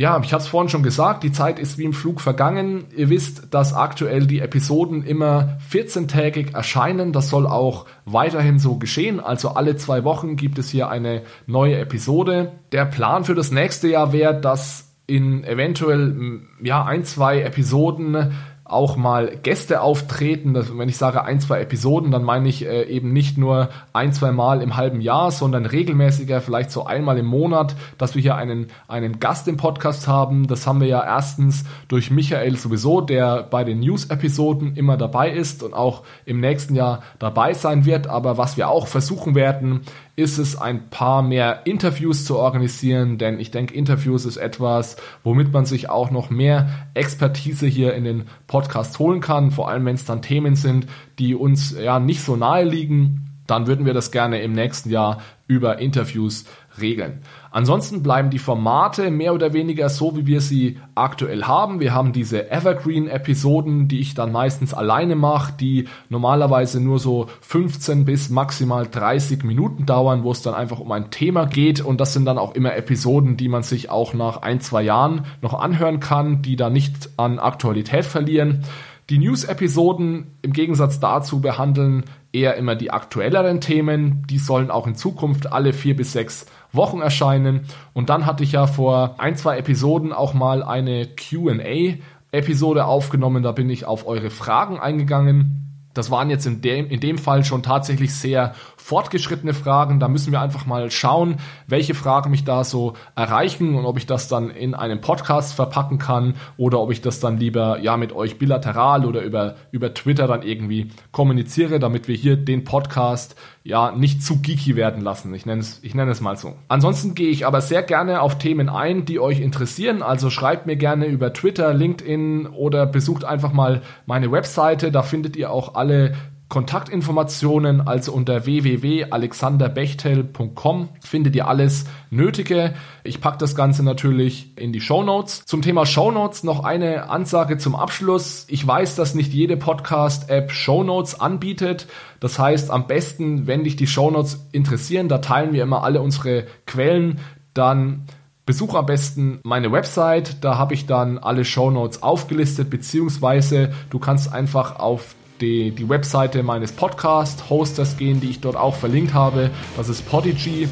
Ja, ich habe es vorhin schon gesagt, die Zeit ist wie im Flug vergangen. Ihr wisst, dass aktuell die Episoden immer 14-tägig erscheinen. Das soll auch weiterhin so geschehen. Also alle zwei Wochen gibt es hier eine neue Episode. Der Plan für das nächste Jahr wäre, dass in eventuell ja ein, zwei Episoden auch mal Gäste auftreten. Das, wenn ich sage ein, zwei Episoden, dann meine ich äh, eben nicht nur ein, zwei Mal im halben Jahr, sondern regelmäßiger, vielleicht so einmal im Monat, dass wir hier einen, einen Gast im Podcast haben. Das haben wir ja erstens durch Michael sowieso, der bei den News-Episoden immer dabei ist und auch im nächsten Jahr dabei sein wird. Aber was wir auch versuchen werden, ist es, ein paar mehr Interviews zu organisieren, denn ich denke, Interviews ist etwas, womit man sich auch noch mehr Expertise hier in den Podcast holen kann, vor allem wenn es dann Themen sind, die uns ja nicht so nahe liegen, dann würden wir das gerne im nächsten Jahr über Interviews regeln. Ansonsten bleiben die Formate mehr oder weniger so, wie wir sie aktuell haben. Wir haben diese Evergreen-Episoden, die ich dann meistens alleine mache, die normalerweise nur so 15 bis maximal 30 Minuten dauern, wo es dann einfach um ein Thema geht. Und das sind dann auch immer Episoden, die man sich auch nach ein, zwei Jahren noch anhören kann, die da nicht an Aktualität verlieren. Die News-Episoden im Gegensatz dazu behandeln eher immer die aktuelleren Themen. Die sollen auch in Zukunft alle vier bis sechs Wochen erscheinen. Und dann hatte ich ja vor ein, zwei Episoden auch mal eine QA Episode aufgenommen. Da bin ich auf eure Fragen eingegangen. Das waren jetzt in dem, in dem Fall schon tatsächlich sehr fortgeschrittene Fragen. Da müssen wir einfach mal schauen, welche Fragen mich da so erreichen und ob ich das dann in einem Podcast verpacken kann oder ob ich das dann lieber ja mit euch bilateral oder über, über Twitter dann irgendwie kommuniziere, damit wir hier den Podcast ja nicht zu geeky werden lassen. Ich nenne es, ich nenne es mal so. Ansonsten gehe ich aber sehr gerne auf Themen ein, die euch interessieren. Also schreibt mir gerne über Twitter, LinkedIn oder besucht einfach mal meine Webseite. Da findet ihr auch alle Kontaktinformationen, also unter www.alexanderbechtel.com findet ihr alles Nötige. Ich packe das Ganze natürlich in die Show Notes. Zum Thema Show Notes noch eine Ansage zum Abschluss. Ich weiß, dass nicht jede Podcast-App Show Notes anbietet. Das heißt, am besten, wenn dich die Show Notes interessieren, da teilen wir immer alle unsere Quellen, dann Besuch am besten meine Website, da habe ich dann alle Show Notes aufgelistet, beziehungsweise du kannst einfach auf die, die Webseite meines Podcast-Hosters gehen, die ich dort auch verlinkt habe. Das ist Podigy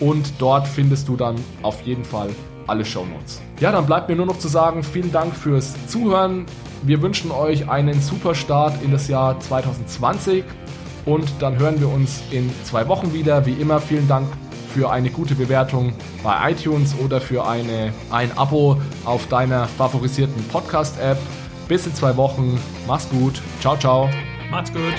und dort findest du dann auf jeden Fall alle Shownotes. Ja, dann bleibt mir nur noch zu sagen, vielen Dank fürs Zuhören. Wir wünschen euch einen super Start in das Jahr 2020 und dann hören wir uns in zwei Wochen wieder. Wie immer, vielen Dank für eine gute Bewertung bei iTunes oder für eine, ein Abo auf deiner favorisierten Podcast-App. Bis in zwei Wochen. Mach's gut. Ciao, ciao. Macht's gut.